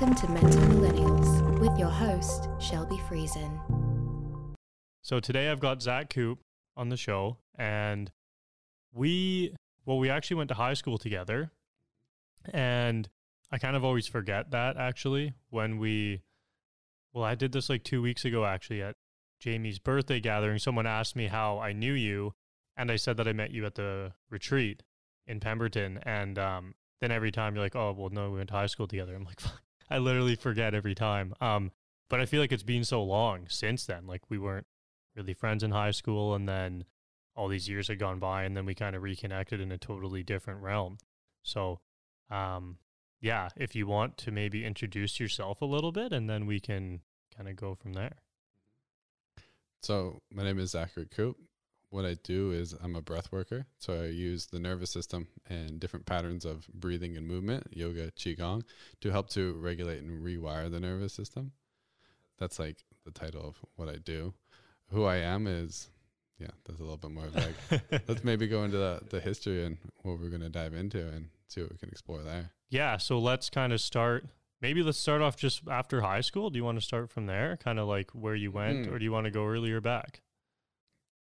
Welcome to Mental Millennials with your host, Shelby Friesen. So today I've got Zach Coop on the show, and we, well, we actually went to high school together. And I kind of always forget that actually when we, well, I did this like two weeks ago actually at Jamie's birthday gathering. Someone asked me how I knew you, and I said that I met you at the retreat in Pemberton. And um, then every time you're like, oh, well, no, we went to high school together. I'm like, I literally forget every time. Um, but I feel like it's been so long since then. Like we weren't really friends in high school, and then all these years had gone by, and then we kind of reconnected in a totally different realm. So, um, yeah, if you want to maybe introduce yourself a little bit, and then we can kind of go from there. So my name is Zachary Coop what I do is I'm a breath worker. So I use the nervous system and different patterns of breathing and movement, yoga, qigong, to help to regulate and rewire the nervous system. That's like the title of what I do. Who I am is, yeah, that's a little bit more vague. Let's maybe go into the, the history and what we're going to dive into and see what we can explore there. Yeah. So let's kind of start. Maybe let's start off just after high school. Do you want to start from there? Kind of like where you went, mm. or do you want to go earlier back?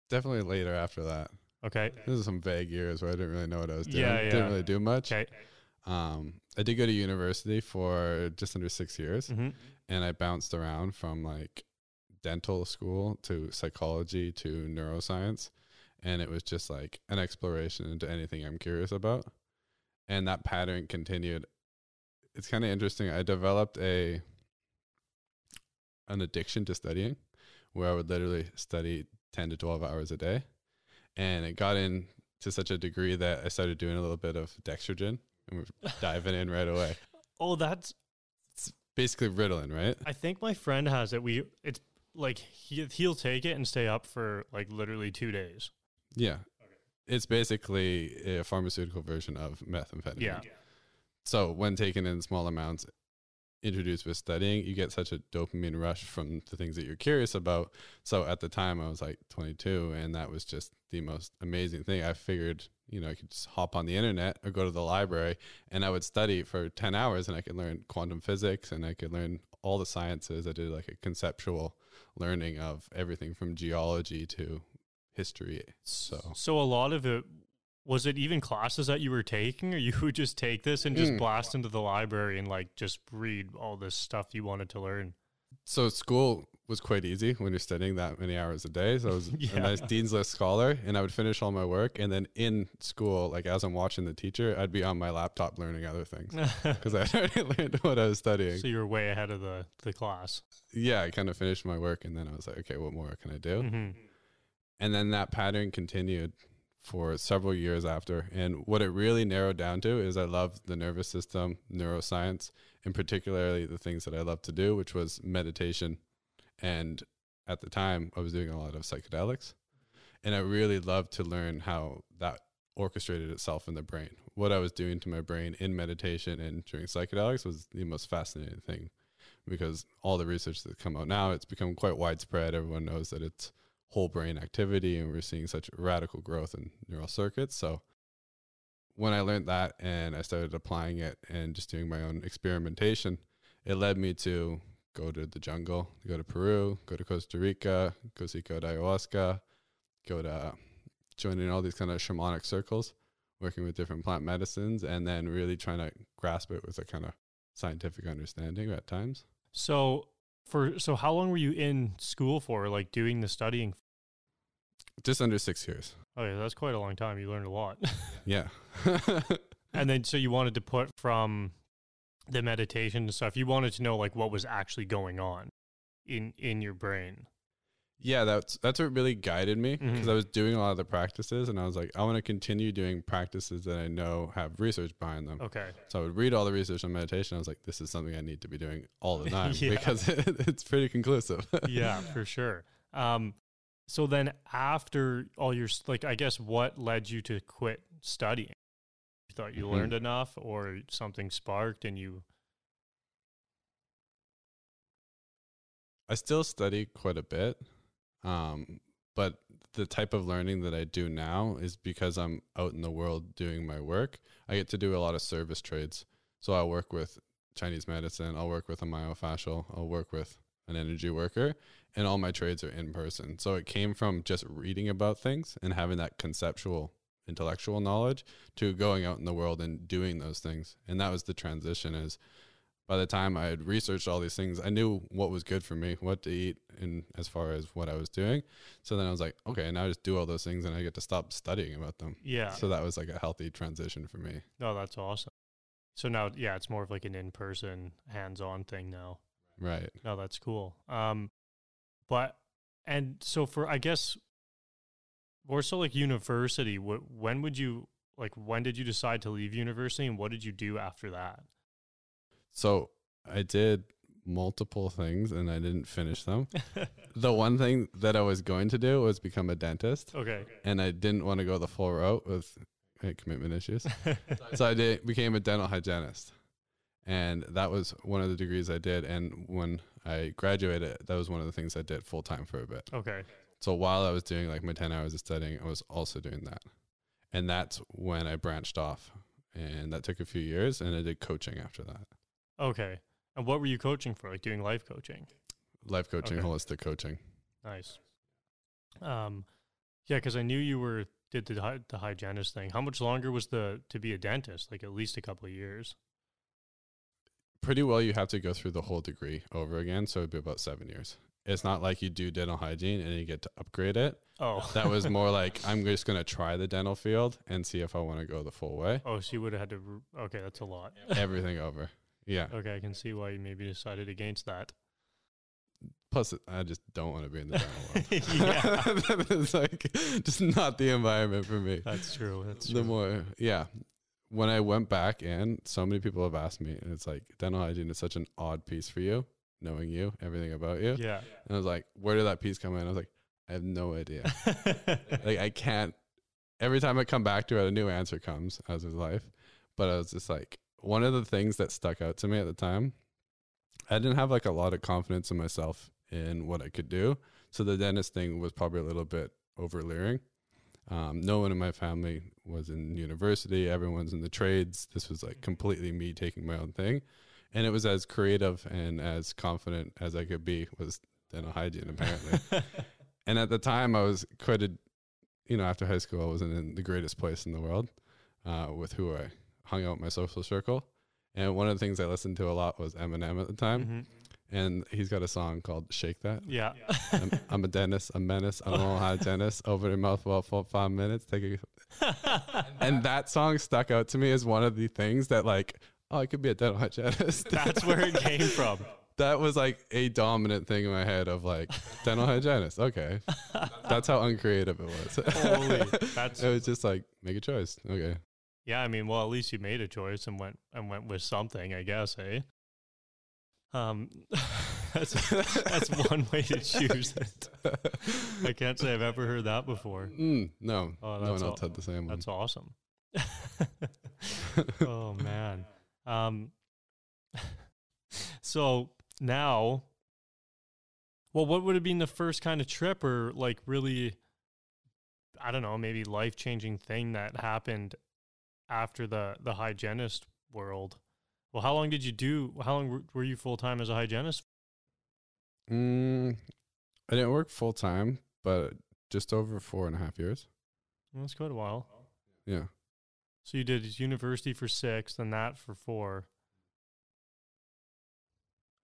Definitely later after that. Okay. This is some vague years where I didn't really know what I was doing. Yeah, yeah. Didn't really do much. Okay. Um, I did go to university for just under six years, mm-hmm. and I bounced around from like dental school to psychology to neuroscience, and it was just like an exploration into anything I'm curious about, and that pattern continued. It's kind of interesting. I developed a an addiction to studying, where I would literally study 10 to 12 hours a day. And it got in to such a degree that I started doing a little bit of Dexedrine and we're diving in right away. Oh, that's it's basically Ritalin, right? I think my friend has it. We it's like he he'll take it and stay up for like literally 2 days. Yeah. Okay. It's basically a pharmaceutical version of methamphetamine. Yeah. So when taken in small amounts, introduced with studying, you get such a dopamine rush from the things that you're curious about. So at the time, I was like 22, and that was just the most amazing thing. I figured, you know, I could just hop on the internet or go to the library, and I would study for 10 hours, and I could learn quantum physics, and I could learn all the sciences. I did like a conceptual learning of everything from geology to history. So, so a lot of it was it even classes that you were taking or you would just take this and just mm. blast into the library and like just read all this stuff you wanted to learn so school was quite easy when you're studying that many hours a day so i was yeah. a nice dean's list scholar and i would finish all my work and then in school like as i'm watching the teacher i'd be on my laptop learning other things because i already learned what i was studying so you were way ahead of the, the class yeah i kind of finished my work and then i was like okay what more can i do mm-hmm. and then that pattern continued for several years after. And what it really narrowed down to is I love the nervous system, neuroscience, and particularly the things that I love to do, which was meditation. And at the time, I was doing a lot of psychedelics. And I really loved to learn how that orchestrated itself in the brain. What I was doing to my brain in meditation and during psychedelics was the most fascinating thing because all the research that's come out now, it's become quite widespread. Everyone knows that it's whole brain activity and we're seeing such radical growth in neural circuits. So when I learned that and I started applying it and just doing my own experimentation, it led me to go to the jungle, go to Peru, go to Costa Rica, go see go to ayahuasca, go to joining all these kind of shamanic circles, working with different plant medicines, and then really trying to grasp it with a kind of scientific understanding at times. So for so how long were you in school for like doing the studying? Just under six years. Oh yeah that's quite a long time. You learned a lot. Yeah. And then so you wanted to put from the meditation and stuff. You wanted to know like what was actually going on in in your brain yeah, that's that's what really guided me because mm-hmm. I was doing a lot of the practices, and I was like, I want to continue doing practices that I know have research behind them. Okay. So I would read all the research on meditation. I was like, this is something I need to be doing all the time yeah. because it, it's pretty conclusive. yeah, for sure. Um, so then after all your like, I guess what led you to quit studying? You thought you mm-hmm. learned enough, or something sparked, and you I still study quite a bit. Um, but the type of learning that I do now is because I'm out in the world doing my work. I get to do a lot of service trades. So I'll work with Chinese medicine. I'll work with a myofascial. I'll work with an energy worker, and all my trades are in person. So it came from just reading about things and having that conceptual, intellectual knowledge to going out in the world and doing those things. And that was the transition. Is by the time I had researched all these things, I knew what was good for me, what to eat, and as far as what I was doing. So then I was like, okay, now I just do all those things, and I get to stop studying about them. Yeah. So that was like a healthy transition for me. No, that's awesome. So now, yeah, it's more of like an in-person, hands-on thing now. Right. No, that's cool. Um, but and so for I guess more so like university. What when would you like? When did you decide to leave university, and what did you do after that? So I did multiple things and I didn't finish them. the one thing that I was going to do was become a dentist, Okay. and I didn't want to go the full route with uh, commitment issues. so I did became a dental hygienist, and that was one of the degrees I did. And when I graduated, that was one of the things I did full time for a bit. okay. So while I was doing like my ten hours of studying, I was also doing that, and that's when I branched off, and that took a few years, and I did coaching after that. Okay. And what were you coaching for? Like doing life coaching? Life coaching, Okay. holistic coaching. Nice. Um, yeah, because I knew you were did the hy- the hygienist thing. How much longer was the to be a dentist? Like at least a couple of years. pretty well you have to go through the whole degree over again so it'd be about seven years it's not like you do dental hygiene and you get to upgrade it Oh, that was more like i'm just going to try the dental field and see if i want to go the full way oh, so you would have had to. r- Okay, that's a lot. everything over yeah Okay, I can see why you maybe decided against that. plus i just don't want to be in the dental Yeah. world it's like just not the environment for me That's true. That's true. the more yeah when i went back in so many people have asked me and it's like dental hygiene is such an odd piece for you knowing you everything about you yeah. And I was like, where did that piece come in? I was like, I have no idea. like I can't every time I come back to it, a new answer comes as of life. But I was just like one of the things that stuck out to me at the time, I didn't have like a lot of confidence in myself in what I could do. So the dentist thing was probably a little bit overleering. Um, no one in my family was in university. Everyone's in the trades. This was like completely me taking my own thing. And it was as creative and as confident as I could be was dental hygiene apparently. and at the time I was quite a, you know, after high school, I wasn't in the greatest place in the world uh, with who I hung out in my social circle. And one of the things I listened to a lot was Eminem at the time. Mhm. And he's got a song called Shake That. Yeah. I'm, I'm a dentist, a menace, I don't know how to dentist. Open your mouth well for five minutes. Take a and that song stuck out to me as one of the things that like, oh, I could be a dental hygienist. That's where it came from. that was like a dominant thing in my head of like dental hygienist. Okay, that's how uncreative it was. Holy, that's it was just like make a choice. Okay, yeah. I mean, well, at least you made a choice and went and went with something, I guess, eh? Um, that's that's one way to choose it. I can't say I've ever heard that before. mm, no, Oh, no that's one else had the same one. That's awesome. oh man. Um so now well what would have been the first kind of trip or like really I don't know, maybe life-changing thing that happened after the the hygienist world? Well, how long did you do how long were- you full-time as a hygienist? Mm, I didn't work full time, but just over four and a half years. Well, that's quite a while. Yeah, So you did university for 6, then that for 4.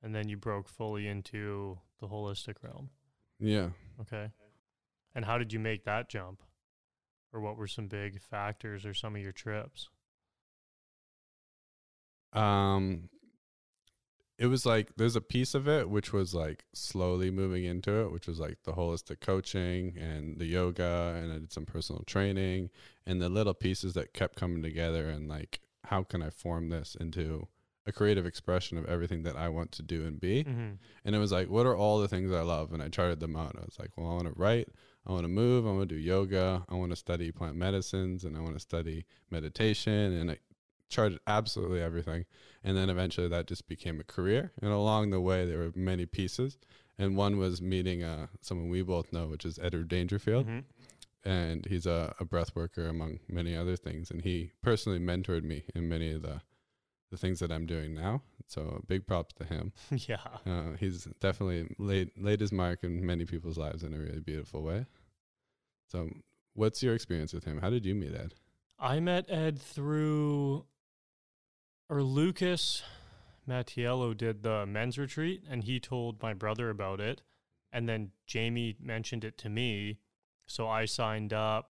And then you broke fully into the holistic realm. yeah. Okay. And how did you make that jump? Or what were some big factors or some of your trips? Um, it was like there's a piece of it which was like slowly moving into it, which was like the holistic coaching and the yoga, and I did some personal training, and the little pieces that kept coming together, and like how can I form this into a creative expression of everything that I want to do and be. Mm-hmm. And it was like, what are all the things I love? And I charted them out. I was like, well, I want to write, I want to move, I want to do yoga, I want to study plant medicines, and I want to study meditation. And I charted absolutely everything. And then eventually that just became a career. And along the way, there were many pieces. And one was meeting uh, someone we both know, which is Edward Dangerfield. Mm-hmm. And he's a, a breath worker among many other things. And he personally mentored me in many of the, the things that I'm doing now So big props to him. yeah. Uh, he's definitely laid laid his mark in many people's lives in a really beautiful way. So, what's your experience with him? How did you meet Ed? I met Ed through, or Lucas Mattiello did the men's retreat, and he told my brother about it, and then Jamie mentioned it to me, so I signed up.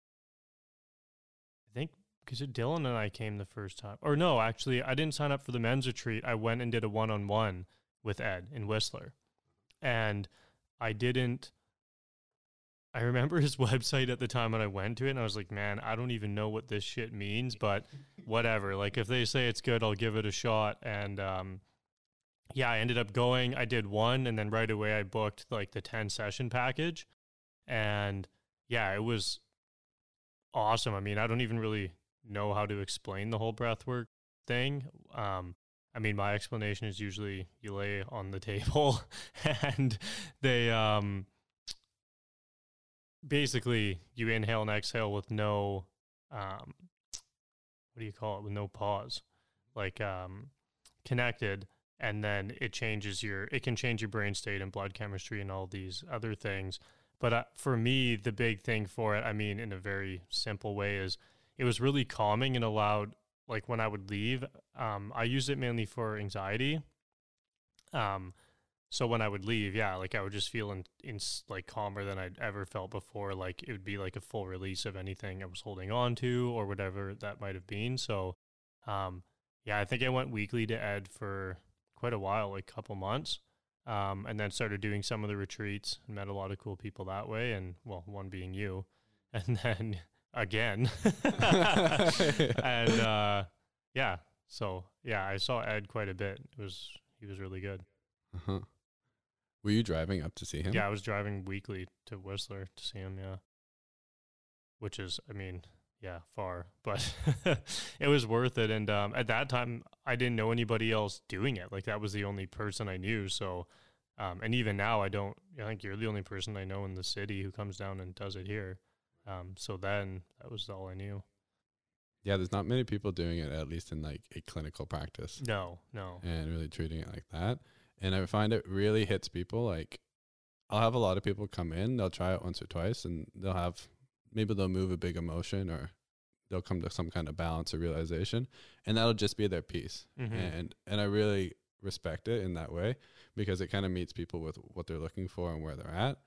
Because Dylan and I came the first time, or no, actually, I didn't sign up for the men's retreat. I went and did a one-on-one with Ed in Whistler, and I didn't. I remember his website at the time when I went to it, and I was like, man, I don't even know what this shit means, but whatever. Like, if they say it's good, I'll give it a shot. And um, yeah, I ended up going. I did one, and then right away I booked like the 10 session package. And yeah, it was awesome. I mean, I don't even really know how to explain the whole breathwork thing. Um, I mean, my explanation is usually you lay on the table and they, um, basically you inhale and exhale with no um what do you call it with no pause like um connected and then it changes your it can change your brain state and blood chemistry and all these other things but uh, for me the big thing for it i mean in a very simple way is it was really calming and allowed like when i would leave um i used it mainly for anxiety um so when I would leave, yeah, like I would just feel in, in like calmer than I'd ever felt before. Like it would be like a full release of anything I was holding on to or whatever that might have been. So, um, yeah, I think I went weekly to Ed for quite a while, like a couple months, um, and then started doing some of the retreats and met a lot of cool people that way. And well, one being you, and then again, and uh, yeah, so yeah, I saw Ed quite a bit. It was he was really good. Uh-huh. Were you driving up to see him? Yeah, I was driving weekly to Whistler to see him. Yeah, which is, I mean, yeah, far, but it was worth it. And um, at that time, I didn't know anybody else doing it. Like that was the only person I knew. So, um, and even now, I don't. I think you're the only person I know in the city who comes down and does it here. Um, so then that was all I knew. Yeah, there's not many people doing it, at least in like a clinical practice. No, no. And really treating it like that and I find it really hits people. Like, I'll have a lot of people come in, they'll try it once or twice, and they'll have maybe they'll move a big emotion or they'll come to some kind of balance or realization, and that'll just be their piece. Mm-hmm. And and I really respect it in that way because it kind of meets people with what they're looking for and where they're at.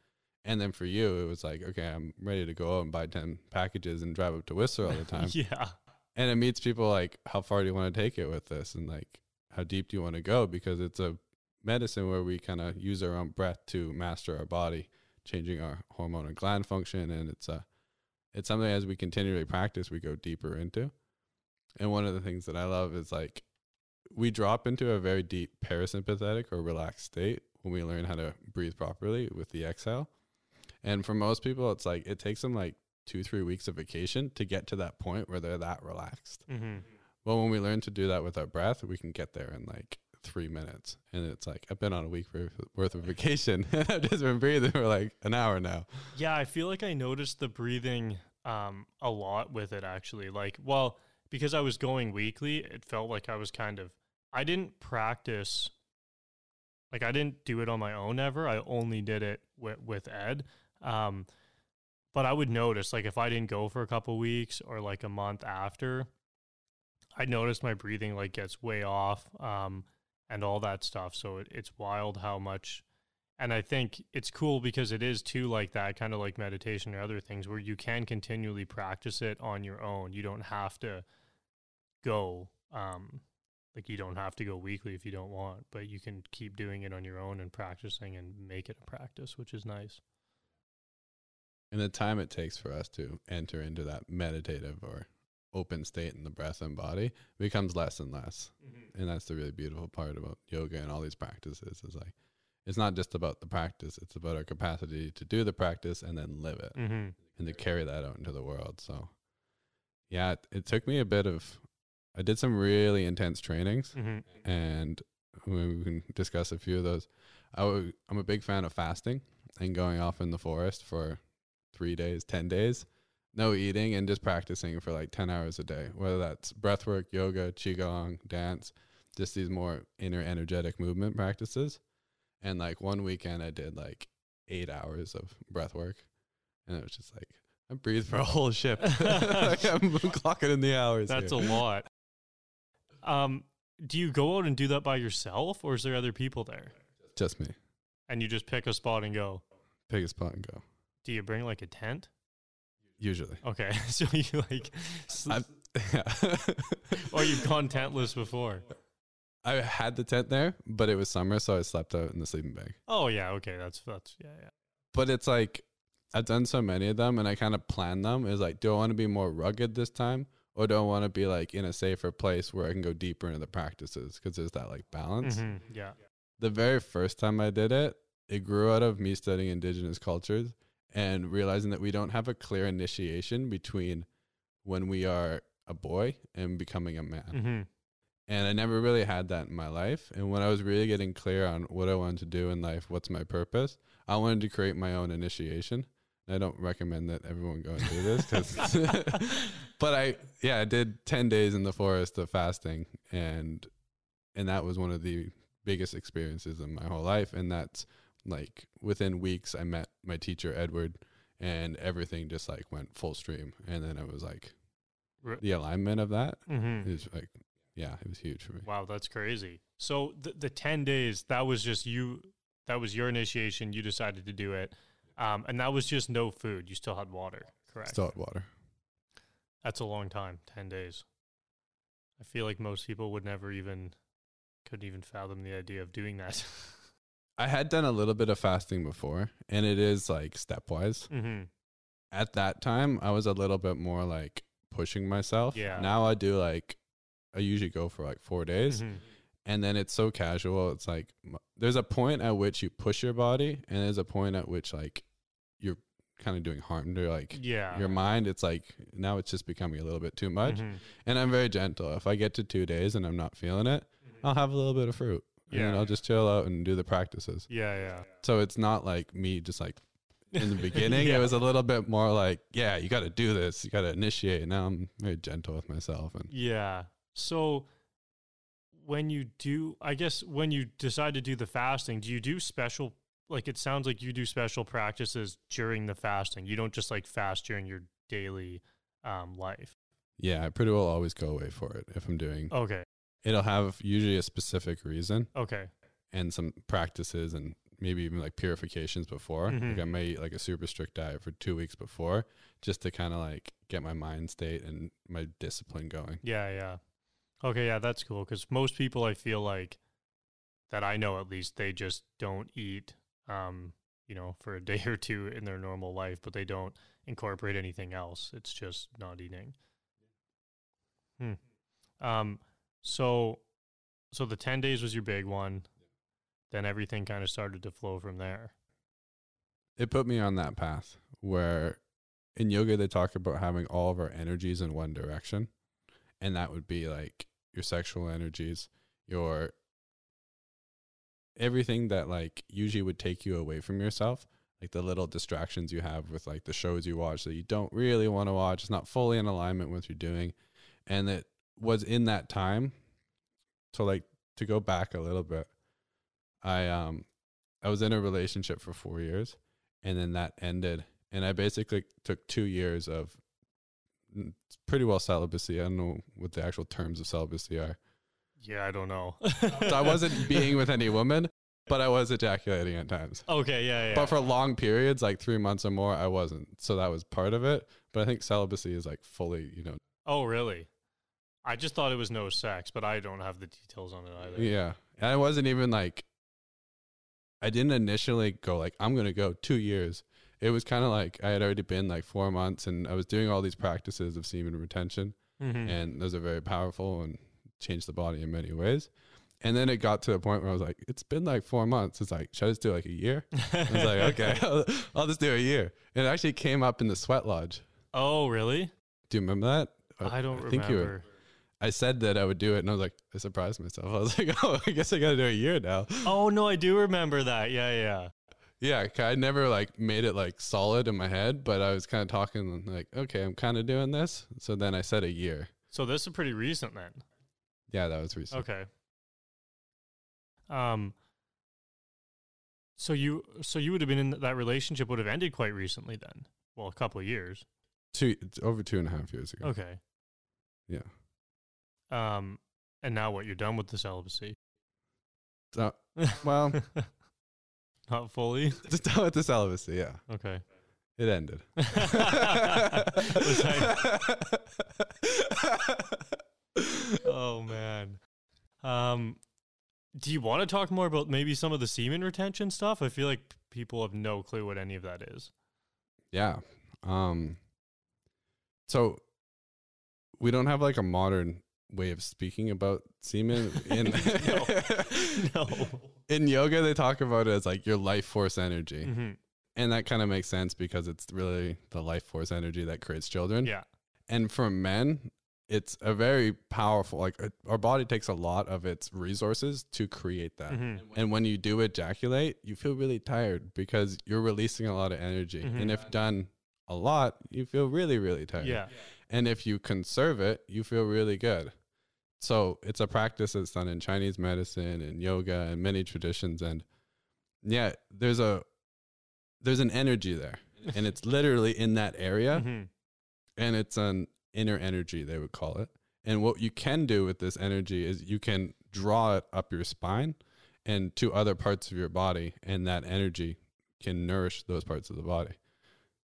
And then for you, it was like, okay, I'm ready to go out and buy 10 packages and drive up to Whistler all the time. yeah. And it meets people like, how far do you want to take it with this? And like, how deep do you want to go? Because it's a medicine where we kind of use our own breath to master our body, changing our hormone and gland function, and it's a it's something as we continually practice we go deeper into. And one of the things that I love is like we drop into a very deep parasympathetic or relaxed state when we learn how to breathe properly with the exhale. And for most people, it's like it takes them like two, three weeks of vacation to get to that point where they're that relaxed. Mm-hmm. Well, when we learn to do that with our breath, we can get there in like three minutes. And it's like, I've been on a week worth of vacation and I've just been breathing for like an hour now. Yeah, I feel like I noticed the breathing um, a lot with it actually. Like, well, because I was going weekly, it felt like I was kind of, I didn't practice, like, I didn't do it on my own ever. I only did it with, with Ed. Um, but I would notice, like, if I didn't go for a couple weeks or like a month after, I noticed my breathing like gets way off. Um, and all that stuff. So it, it's wild how much. And I think it's cool because it is too like that, kind of like meditation or other things where you can continually practice it on your own. You don't have to go, um, like you don't have to go weekly if you don't want, but you can keep doing it on your own and practicing and make it a practice, which is nice. And the time it takes for us to enter into that meditative or open state in the breath and body becomes less and less. Mm-hmm. And that's the really beautiful part about yoga and all these practices is like it's not just about the practice, it's about our capacity to do the practice and then live it mm-hmm. and to carry that out into the world. So yeah, it, it, took me a bit of I did some really intense trainings mm-hmm. and we can discuss a few of those. i w- I'm a big fan of fasting and going off in the forest for 3 days, 10 days no eating and just practicing for like 10 hours a day, whether that's breath work, yoga, qigong, dance. just these more inner energetic movement practices. And like one weekend, I did like eight hours of breath work, and it was just like I breathed for a whole shift. like I'm clocking in the hours. That's here. a lot. Um, do you go out and do that by yourself, or is there other people there? just me. And you just pick a spot and go. Pick a spot and go. Do you bring like a tent? Usually, Okay, so you like, sl- yeah. or you've gone tentless before. I had the tent there, but it was summer, so I slept out in the sleeping bag. Oh yeah, okay, that's that's yeah yeah. But it's like I've done so many of them, and I kind of plan them. Is like, do I want to be more rugged this time, or do I want to be like in a safer place where I can go deeper into the practices? Because there's that like balance. Mhm, yeah. The very first time I did it, it grew out of me studying indigenous cultures and realizing that we don't have a clear initiation between when we are a boy and becoming a man. hmm And I never really had that in my life. And when I was really getting clear on what I wanted to do in life, what's my purpose, I wanted to create my own initiation. I don't recommend that everyone go and do this, 'cause- but I, yeah, I did 10 days in the forest of fasting. And, and that was one of the biggest experiences in my whole life. And that's like within weeks, I met my teacher, Edward, and everything just like went full stream. And then it was like the alignment of that hmm is like, yeah, it was huge for me. Wow, that's crazy. So the the ten days that was just you. That was your initiation. You decided to do it, um, and that was just no food. You still had water, correct? Still had water. That's a long time. Ten days. I feel like most people would never even couldn't even fathom the idea of doing that. I had done a little bit of fasting before, and it is like stepwise. hmm At that time, I was a little bit more like pushing myself. Yeah. Now I do like, I usually go for like four days, Mhm. and then it's so casual. It's like there's a point at which you push your body, and there's a point at which like you're kind of doing harm to like Yeah. your mind. It's like now it's just becoming a little bit too much, Mhm. and I'm very gentle. If I get to two days and I'm not feeling it, I'll have a little bit of fruit. Yeah. And I'll just chill out and do the practices. Yeah, yeah. So it's not like me just like in the beginning. Yeah. It was a little bit more like, yeah, you got to do this. You got to initiate. Now I'm very gentle with myself. And Yeah. So when you do, I guess when you decide to do the fasting, do you do special? Like it sounds like you do special practices during the fasting. You don't just like fast during your daily um, life. yeah, I pretty well always go away for it if I'm doing. Okay. It'll have usually a specific reason Okay. and some practices and maybe even like purifications before. Like Mhm. I may eat like a super strict diet for two weeks before just to kind of like get my mind state and my discipline going. Yeah, yeah. Okay, yeah, that's cool because most people I feel like that I know at least they just don't eat um, you know, for a day or two in their normal life, but they don't incorporate anything else. It's just not eating. Hmm. Um so so the 10 days was your big one. Then everything kind of started to flow from there. it put me on that path where in yoga they talk about having all of our energies in one direction and that would be like your sexual energies your everything that like usually would take you away from yourself like the little distractions you have with like the shows you watch that you don't really want to watch it's not fully in alignment with what you're doing and it was in that time to like to go back a little bit i um i was in a relationship for 4 years and then that ended and i basically took two years of mm, pretty well celibacy i don't know what the actual terms of celibacy are Yeah, I don't know. so i wasn't being with any woman but i was ejaculating at times Okay, yeah, yeah. but for long periods like three months or more i wasn't so that was part of it but i think celibacy is like fully you know oh, really? I just thought it was no sex, but I don't have the details on it either. yeah and i wasn't even like i didn't initially go like i'm gonna go two years it was kind of like i had already been like four months and i was doing all these practices of semen retention Mhm. and those are very powerful and change the body in many ways. And then it got to a point where I was like, it's been like four months. It's like, should I just do like a year? I was like, okay, I'll, I'll just do a year. And it actually came up in the sweat lodge. Oh, really? Do you remember that? I don't think remember. you were. I said that I would do it, and I was like, I surprised myself. I was like, oh, I guess I got to do a year now. Oh no, I do remember that. Yeah, yeah. Yeah, I never like made it like solid in my head, but I was kind of talking like, okay, I'm kind of doing this. So then I said a year. So this is pretty recent then. Yeah, that was recent. Okay. Um, so you so you would have been in that relationship would have ended quite recently then. Well, a couple of years. Two over two and a half years ago. Okay. Yeah. Um, and now what? You're done with the celibacy. So, well, Not fully. just done with the celibacy. Yeah, Okay. it ended. Oh man. Um, do you want to talk more about maybe some of the semen retention stuff? I feel like people have no clue what any of that is. Yeah. Um so we don't have like a modern way of speaking about semen in No. in yoga they talk about it as like your life force energy. hmm And that kind of makes sense because it's really the life force energy that creates children. Yeah. And for men, it's a very powerful like uh, our body takes a lot of its resources to create that. Mhm. And when you do ejaculate, you feel really tired because you're releasing a lot of energy. Mhm. And if done a lot, you feel really, really tired. Yeah. And if you conserve it, you feel really good. So it's a practice that's done in Chinese medicine and yoga and many traditions. And yeah, there's a there's an energy there. And it's literally in that area. Mhm. And it's an inner energy, they would call it. And what you can do with this energy is you can draw it up your spine and to other parts of your body, and that energy can nourish those parts of the body.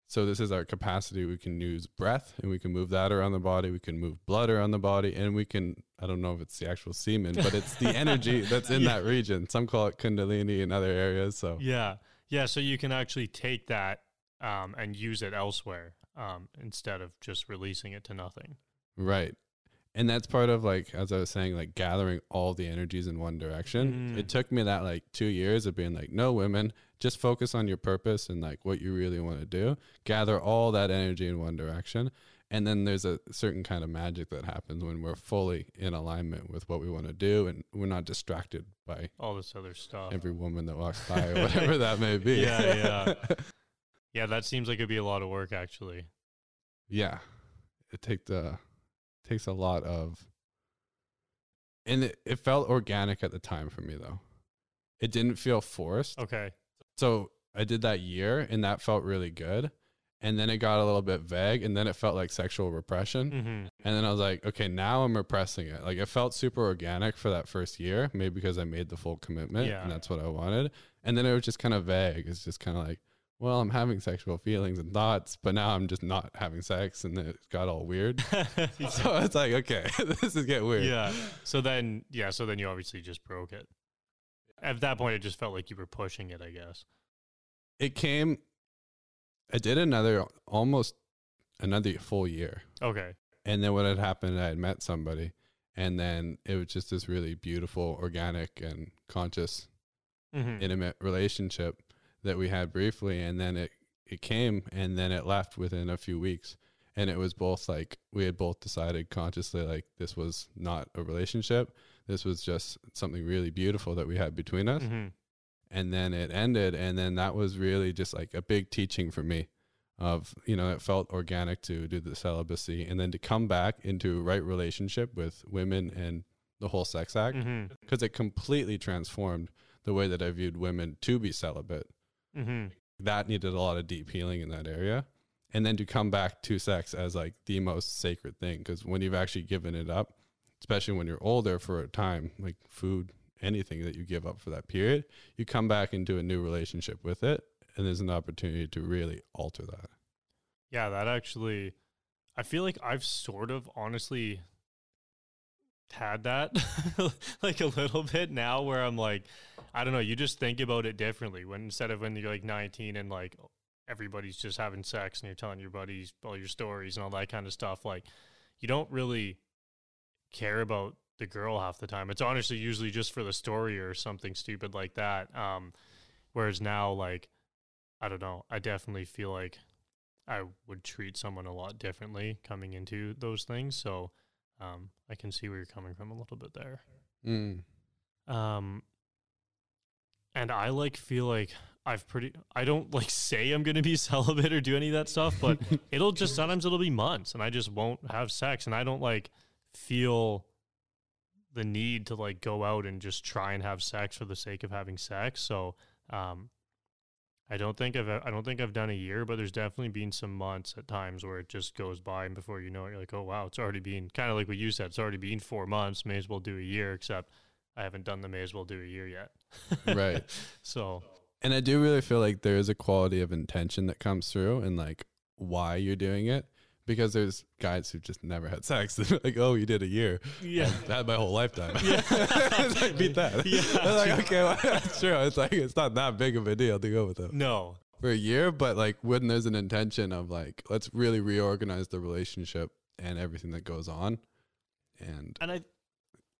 So this is our capacity. We can use breath and we can move that around the body. We can move blood around the body and we can, I don't know if it's the actual semen, but it's the energy that's in Yeah. that region. Some call it Kundalini in other areas. So Yeah. Yeah. So you can actually take that um, and use it elsewhere um, instead of just releasing it to nothing. Right. And that's part of like, as I was saying, like gathering all the energies in one direction. Mm. It took me that like two years of being like, no, women, just focus on your purpose and like what you really want to do. Gather all that energy in one direction. And then there's a certain kind of magic that happens when we're fully in alignment with what we want to do and we're not distracted by All this other stuff. every woman that walks by or whatever that may be. Yeah, yeah. Yeah, that seems like it'd be a lot of work actually. yeah it takes a takes a lot of and it, it felt organic at the time for me though it didn't feel forced Okay. So i did that year and that felt really good and then it got a little bit vague and then it felt like sexual repression hmm and then i was like okay now i'm repressing it like it felt super organic for that first year maybe because i made the full commitment Yeah. and that's what i wanted and then it was just kind of vague it's just kind of like well i'm having sexual feelings and thoughts but now i'm just not having sex and it got all weird so it's like okay this is getting weird yeah. So then, yeah. So then you obviously just broke it. At that point, it just felt like you were pushing it. I guess. it came i did another almost another full year Okay. and then what had happened i had met somebody and then it was just this really beautiful organic and conscious hmm intimate relationship that we had briefly and then it it came and then it left within a few weeks and it was both like we had both decided consciously like this was not a relationship this was just something really beautiful that we had between us hmm and then it ended and then that was really just like a big teaching for me of you know it felt organic to do the celibacy and then to come back into right relationship with women and the whole sex act because it completely transformed the way that I viewed women to be celibate. hmm That needed a lot of deep healing in that area. And then to come back to sex as like the most sacred thing. Because when you've actually given it up, especially when you're older for a time, like food, anything that you give up for that period, you come back into a new relationship with it. And there's an opportunity to really alter that. Yeah, that actually, I feel like I've sort of honestly had that like a little bit now where I'm like, I don't know, you just think about it differently when instead of when you're like 19 and like everybody's just having sex and you're telling your buddies all your stories and all that kind of stuff, like you don't really care about the girl half the time. It's honestly usually just for the story or something stupid like that. Um, whereas now, like, I don't know, I definitely feel like I would treat someone a lot differently coming into those things. So um, I can see where you're coming from a little bit there. Mm. Um, and I like feel like I've pretty. I don't like say I'm gonna be celibate or do any of that stuff, but it'll just sometimes it'll be months and I just won't have sex, and I don't like feel the need to like go out and just try and have sex for the sake of having sex. So um, I don't think I've I don't think I've done a year, but there's definitely been some months at times where it just goes by, and before you know it, you're like, oh wow, it's already been kind of like what you said. It's already been four months. May as well do a year, except I haven't done the may as well do a year yet. right. So And I do really feel like there is a quality of intention that comes through and like why you're doing it. Because there's guys who just never had sex. They're like, oh, you did a year. yeah, I had my whole lifetime. Yeah. like, beat that. Yeah, like, okay, well, that's true. It's like, it's not that big of a deal to go with it no, for a year. But like, when there's an intention of like, let's really reorganize the relationship and everything that goes on. And and I,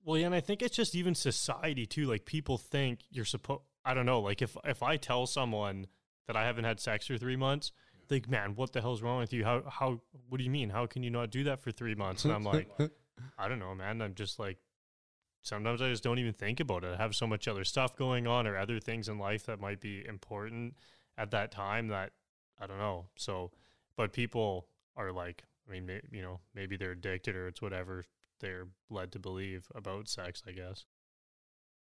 well, yeah, and I think it's just even society too. Like people think you're supposed. I don't know. Like if if I tell someone that I haven't had sex for three months, like, man, what the hell's wrong with you? How how what do you mean? How can you not do that for three months? And I'm like, I don't know, man. I'm just like, sometimes I just don't even think about it. I have so much other stuff going on or other things in life that might be important at that time that I don't know. So, but people are like, I mean, may, you know, maybe they're addicted or it's whatever they're led to believe about sex, I guess.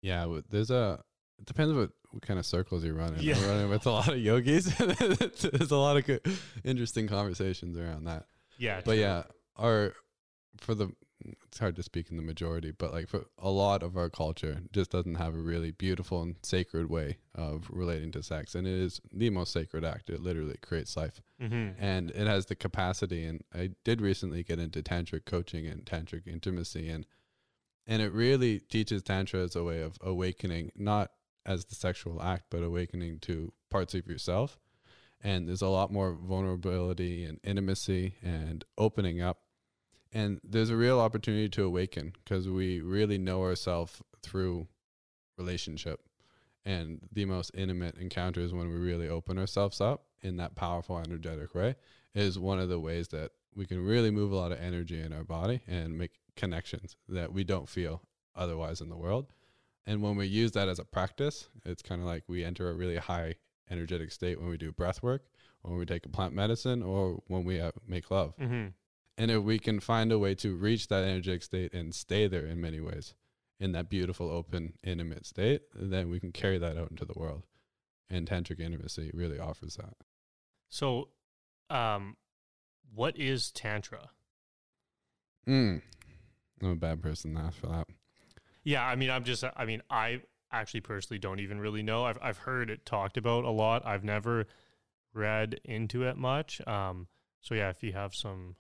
Yeah, there's a. It depends what, what kind of circles you're running. Yeah. Running with a lot of yogis. there's a lot of good, interesting conversations around that. Yeah. But true. yeah, our for the it's hard to speak in the majority, but like for a lot of our culture, just doesn't have a really beautiful and sacred way of relating to sex, and it is the most sacred act. It literally creates life Mhm. and it has the capacity and i did recently get into tantric coaching and tantric intimacy and and it really teaches tantra as a way of awakening not as the sexual act but awakening to parts of yourself. And there's a lot more vulnerability and intimacy and opening up. And there's a real opportunity to awaken because we really know ourselves through relationship. And the most intimate encounters when we really open ourselves up in that powerful energetic way is one of the ways that we can really move a lot of energy in our body and make connections that we don't feel otherwise in the world and when we use that as a practice it's kind of like we enter a really high energetic state when we do breath work when we take a plant medicine or when we uh, make love Mhm. and if we can find a way to reach that energetic state and stay there in many ways, in that beautiful, open, intimate state, then we can carry that out into the world. And tantric intimacy really offers that. So, um, what is tantra? Mm. I'm a bad person to ask for that. Yeah, I mean, I'm just, I mean, I actually personally don't even really know. I've I've heard it talked about a lot. I've never read into it much. Um, so yeah, if you have some,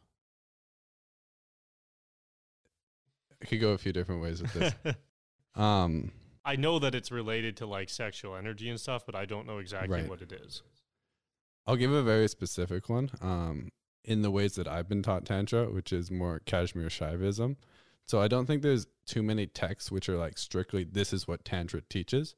I could go a few different ways with this. um, I know that it's related to like sexual energy and stuff, but I don't know exactly Right. what it is. I'll give a very specific one. Um, in the ways that I've been taught Tantra, which is more Kashmir Shaivism. So I don't think there's too many texts which are like strictly this is what Tantra teaches.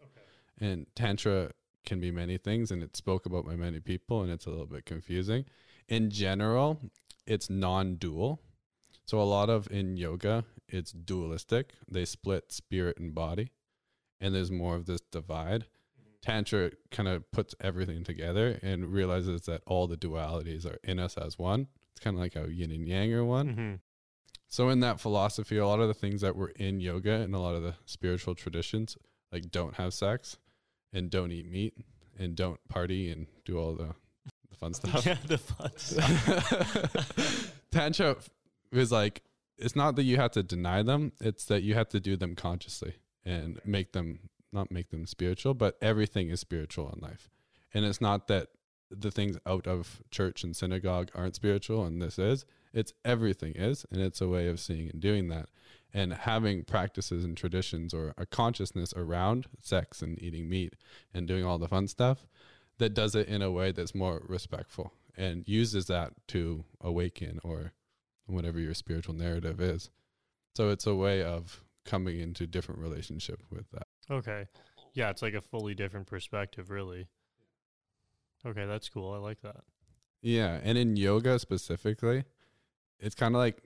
And Tantra can be many things and it's spoke about by many people and it's a little bit confusing. In general, it's non dual. So a lot of in yoga, it's dualistic. They split spirit and body. And there's more of this divide. Tantra kind of puts everything together and realizes that all the dualities are in us as one. It's kind of like how yin and yang are one. hmm So in that philosophy, a lot of the things that were in yoga and a lot of the spiritual traditions, like don't have sex and don't eat meat and don't party and do all the, the fun stuff. Yeah, the fun stuff. Tantra is like it's not that you have to deny them, it's that you have to do them consciously and make them not make them spiritual, but everything is spiritual in life. And it's not that the things out of church and synagogue aren't spiritual and this is. It's everything is, and it's a way of seeing and doing that. And having practices and traditions or a consciousness around sex and eating meat and doing all the fun stuff that does it in a way that's more respectful and uses that to awaken or whatever your spiritual narrative is. So it's a way of coming into different relationship with that. Okay. Yeah, it's like a fully different perspective, really. Okay, that's cool. I like that. Yeah, and in yoga specifically, it's kind of like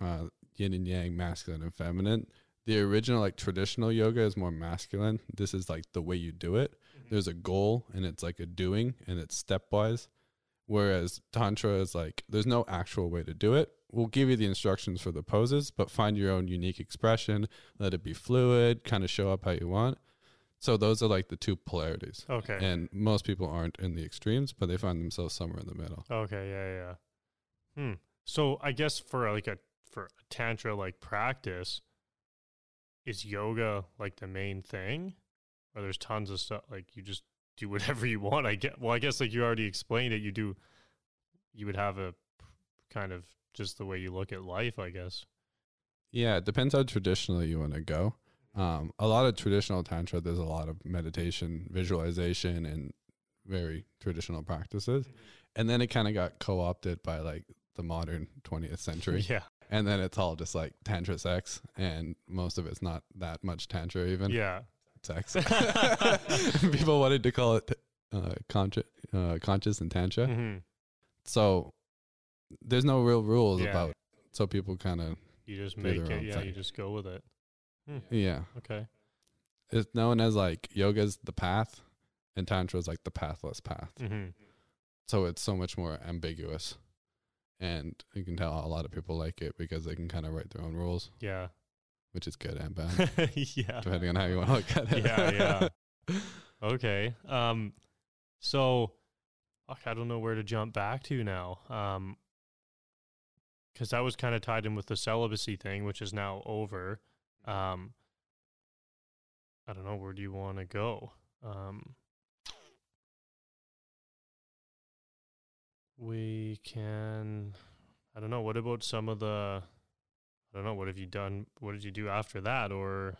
uh, yin and yang, masculine and feminine. The original like traditional yoga is more masculine. This is like the way you do it. There's a goal and it's like a doing and it's stepwise. Whereas tantra is like there's no actual way to do it. we'll give you the instructions for the poses, but find your own unique expression, let it be fluid, kind of show up how you want. So those are like the two polarities. Okay. And most people aren't in the extremes, but they find themselves somewhere in the middle. Okay, yeah, yeah. Hmm. So I guess for like a for a tantra like practice, is yoga like the main thing? Or there's tons of stuff like you just do whatever you want. I get well, I guess like you already explained it, you do you would have a kind of just the way you look at life, I guess. Yeah, it depends how traditionally you want to go. Um, a lot of traditional tantra, there's a lot of meditation, visualization, and very traditional practices. And then it kind of got co opted by like the modern 20th century. Yeah. And then it's all just like tantra sex, and most of it's not that much tantra, even Yeah. sex. People wanted to call it uh, conscious, uh, conscious and tantra. hmm So there's no real rules Yeah. about. So people kind of You just make it yeah, thing. you just go with it. yeah. Okay. It's known as like yoga's the path, and tantra is like the pathless path. hmm So it's so much more ambiguous, and you can tell a lot of people like it because they can kind of write their own rules, Yeah. which is good and bad yeah. depending on how you want to look at it. Yeah, yeah. Okay. Um so fuck, I don't know where to jump back to now. Um cuz that was kind of tied in with the celibacy thing which is now over. Um I don't know where do you want to go? Um we can I don't know, what about some of the I don't know, what have you done? What did you do after that or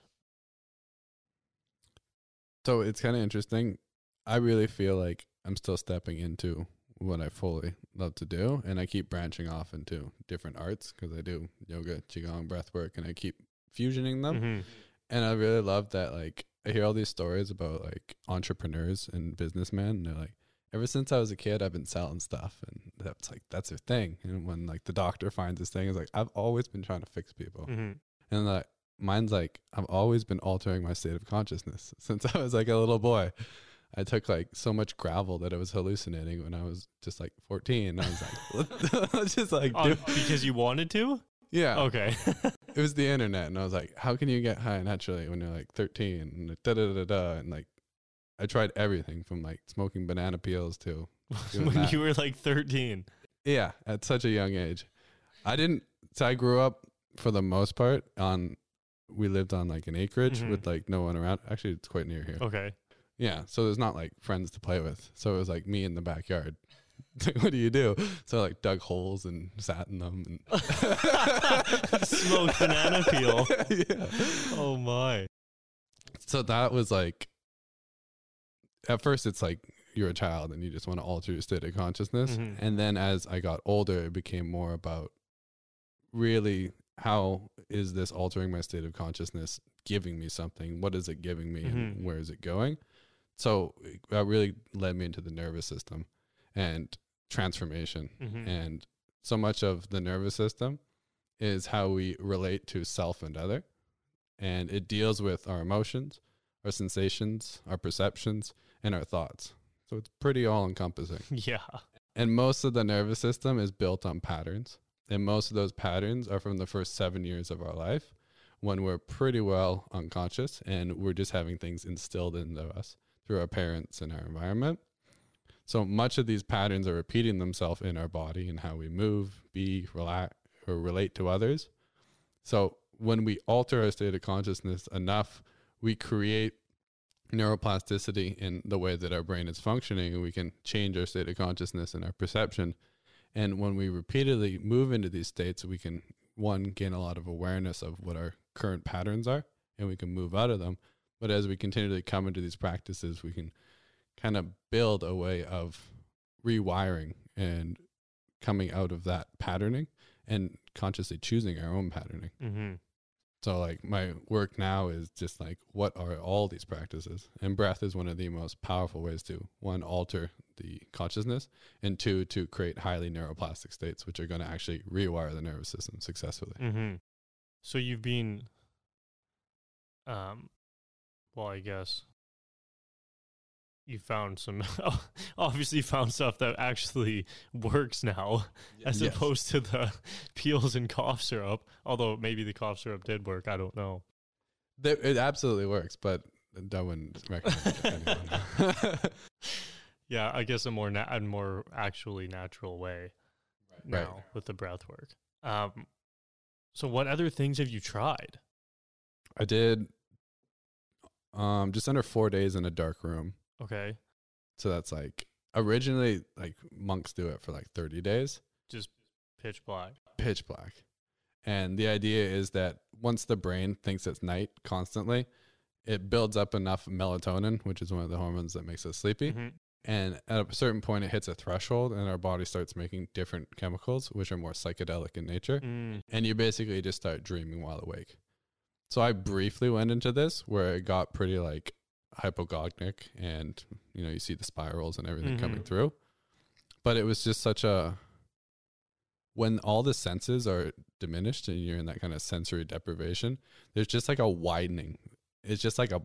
So it's kind of interesting. I really feel like I'm still stepping into what I fully love to do, and I keep branching off into different arts because I do yoga, qigong, breath work, and I keep fusioning them. Mhm. And I really love that. Like I hear all these stories about like entrepreneurs and businessmen, and they're like, ever since I was a kid, I've been selling stuff, and that's like that's their thing. And when like the doctor finds this thing, it's like I've always been trying to fix people, Mhm. and like mine's like I've always been altering my state of consciousness since I was like a little boy. I took like so much Gravol that I was hallucinating when I was just like 14. I was like, let's just like do, because you wanted to? yeah. Okay. It was the internet, and I was like, how can you get high naturally when you're like 13? And da da da da. And like, I tried everything from like smoking banana peels to when that. you were like 13. yeah, at such a young age. I didn't. So I grew up for the most part on. We lived on like an acreage Mhm. with like no one around. Actually, it's quite near here. Okay. Yeah, so there's not like friends to play with. So it was like me in the backyard. what do you do? So I, like dug holes and sat in them and Smoked banana peel. yeah. Oh my. So that was like at first it's like you're a child and you just want to alter your state of consciousness. Mhm. And then as I got older, it became more about really how is this altering my state of consciousness giving me something? What is it giving me Mhm. and where is it going? So that really led me into the nervous system and transformation. Mhm. And so much of the nervous system is how we relate to self and other. And it deals with our emotions, our sensations, our perceptions, and our thoughts. So it's pretty all encompassing. Yeah. And most of the nervous system is built on patterns. And most of those patterns are from the first seven years of our life when we're pretty well unconscious and we're just having things instilled into us through our parents and our environment. So much of these patterns are repeating themselves in our body and how we move, be, relax, or relate to others. So when we alter our state of consciousness enough, we create neuroplasticity in the way that our brain is functioning and we can change our state of consciousness and our perception. And when we repeatedly move into these states, we can one gain a lot of awareness of what our current patterns are and we can move out of them. But as we continually come into these practices, we can kind of build a way of rewiring and coming out of that patterning and consciously choosing our own patterning. Mhm. So like my work now is just like what are all these practices? And breath is one of the most powerful ways to one alter the consciousness and two to create highly neuroplastic states which are going to actually rewire the nervous system successfully. Mhm. So you've been um well, I guess you found some obviously found stuff that actually works now as Yes. opposed to the peels and cough syrup although maybe the cough syrup did work i don't know It absolutely works, but I wouldn't recommend anyone. yeah i guess a more na- a more actually natural way now Right. with the breath work um so what other things have you tried I did um just under four days in a dark room. Okay So that's like originally like monks do it for like 30 days, just pitch black pitch black. And the idea is that once the brain thinks it's night constantly, it builds up enough melatonin, which is one of the hormones that makes us sleepy. Mhm. And at a certain point, it hits a threshold, and our body starts making different chemicals, which are more psychedelic in nature. Mm. And you basically just start dreaming while awake. So I briefly went into this where it got pretty like hypnagogic, and you know, you see the spirals and everything coming Mhm. through. But it was just such a when all the senses are diminished and you're in that kind of sensory deprivation, there's just like a widening. It's just like a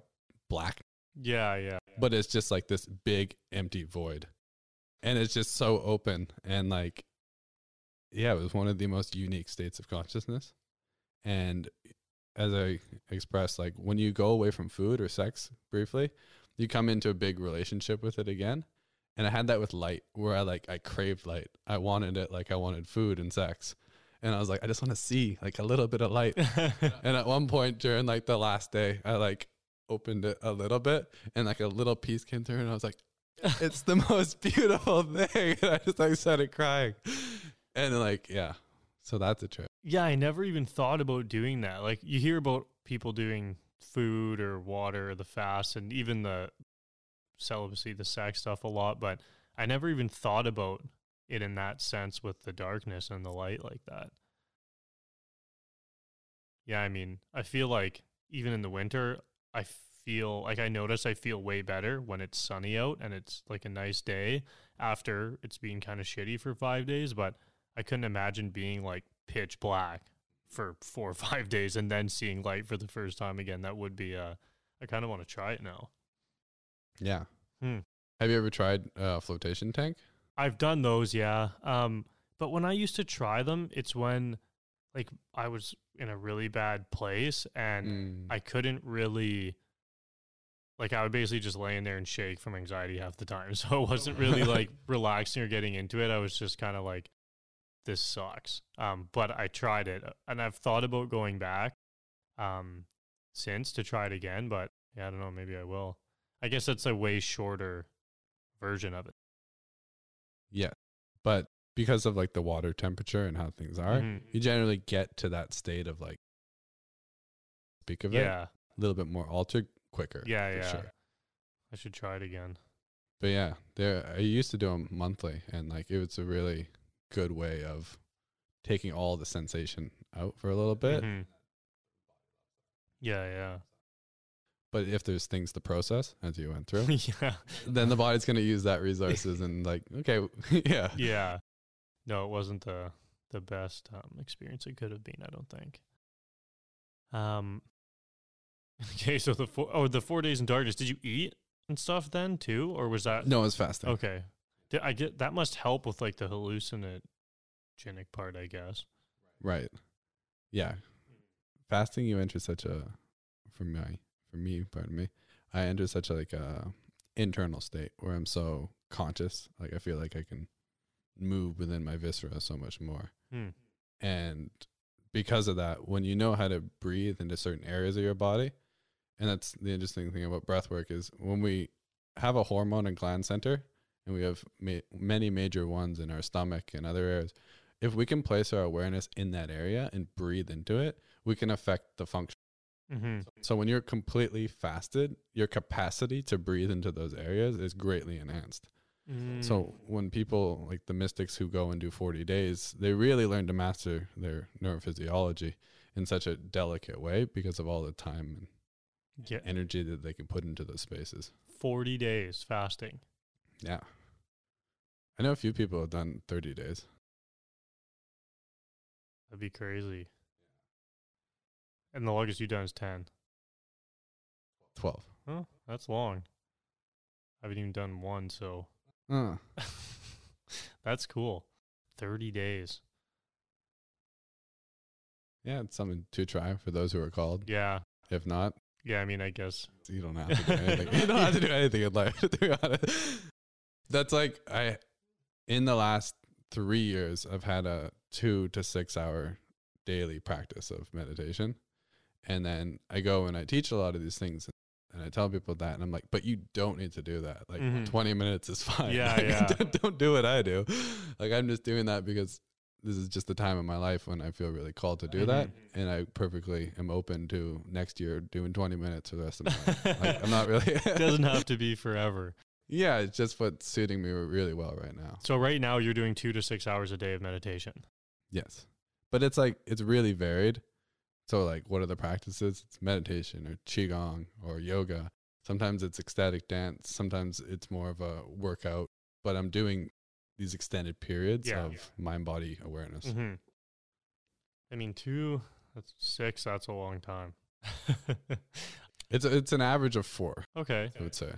black yeah yeah but it's just like this big empty void and it's just so open and like yeah it was one of the most unique states of consciousness and as i expressed like when you go away from food or sex briefly you come into a big relationship with it again and i had that with light where i like i craved light i wanted it like i wanted food and sex and i was like i just want to see like a little bit of light and at one point during like the last day, I like opened it a little bit and like a little piece came through and I was like, it's the most beautiful thing. And I just like started crying. And like, yeah. So that's a trip. Yeah, I never even thought about doing that. Like you hear about people doing food or water, or the fast, and even the celibacy, the sex stuff a lot, but I never even thought about it in that sense with the darkness and the light like that. Yeah, I mean, I feel like even in the winter, I feel like I notice I feel way better when it's sunny out and it's like a nice day after it's been kind of shitty for five days, but I couldn't imagine being like pitch black for four or five days and then seeing light for the first time again. That would be uh I kind of want to try it now. Yeah. Hmm. Have you ever tried a flotation tank? I've done those, yeah. Um, but when I used to try them, it's when like I was in a really bad place and Mm. I couldn't really like I would basically just lay in there and shake from anxiety half the time. So it wasn't really like relaxing or getting into it. I was just kind of like this sucks. Um but I tried it and I've thought about going back um since to try it again, but yeah, I don't know, maybe I will. I guess that's a way shorter version of it. yeah. But because of like the water temperature and how things are, Mhm. you generally get to that state of like, speak of it, Yeah. a little bit more altered quicker. Yeah, for yeah. Sure. I should try it again. But yeah, there I used to do them monthly, and like it was a really good way of taking all the sensation out for a little bit. Mhm. Yeah, yeah. But if there's things to process as you went through, yeah. then the body's gonna use that resources and like okay, yeah, Yeah. No, it wasn't the the best um, experience it could have been, I don't think. Um Okay, so the four oh the 4 days in darkness, did you eat and stuff then too or was that no, It was fasting. Okay. I get that must help with like the hallucinogenic part, I guess. Right. Yeah. Fasting, you enter such a, for me, for me, pardon me, I enter such a, like a internal state where I'm so conscious. Like I feel like I can move within my viscera so much more. Hmm. And because of that, when you know how to breathe into certain areas of your body, and that's the interesting thing about breath work is when we have a hormone and gland center, and we have ma- many major ones in our stomach and other areas, if we can place our awareness in that area and breathe into it, we can affect the function. Mhm. So when you're completely fasted, your capacity to breathe into those areas is greatly enhanced. So Mm. when people like the mystics who go and do 40 days, they really learn to master their neurophysiology in such a delicate way because of all the time and yeah, energy that they can put into those spaces. 40 days fasting. Yeah. I know a few people have done 30 days. That'd be crazy. And the longest you've done is 10. 12. Oh, that's long. I haven't even done one, so Uh, that's cool. 30 days. yeah, it's something to try for those who are called. Yeah. If not, Yeah, I mean, I guess. you don't have to do anything. you don't have to do anything in life. To be honest, that's like I. In the last three years, I've had a two to six hour daily practice of meditation, and then I go and I teach a lot of these things, and I tell people that, and I'm like, but you don't need to do that. Like Mhm. 20 minutes is fine. Yeah, Like, yeah. don't, don't do what I do. Like I'm just doing that because this is just the time in my life when I feel really called to do that, Mm-hmm. and I perfectly am open to next year doing 20 minutes for the rest of my life. Like, I'm not really. It doesn't have to be forever. Yeah, it's just what's suiting me really well right now. So right now you're doing 2 to 6 hours a day of meditation. Yes, but it's like it's really varied. So like, what are the practices? It's meditation or qigong or yoga. Sometimes it's ecstatic dance. Sometimes it's more of a workout. But I'm doing these extended periods Yeah. of mind body awareness. Mhm. I mean, 2 that's 6, that's a long time. It's it's an average of four. okay. I would say.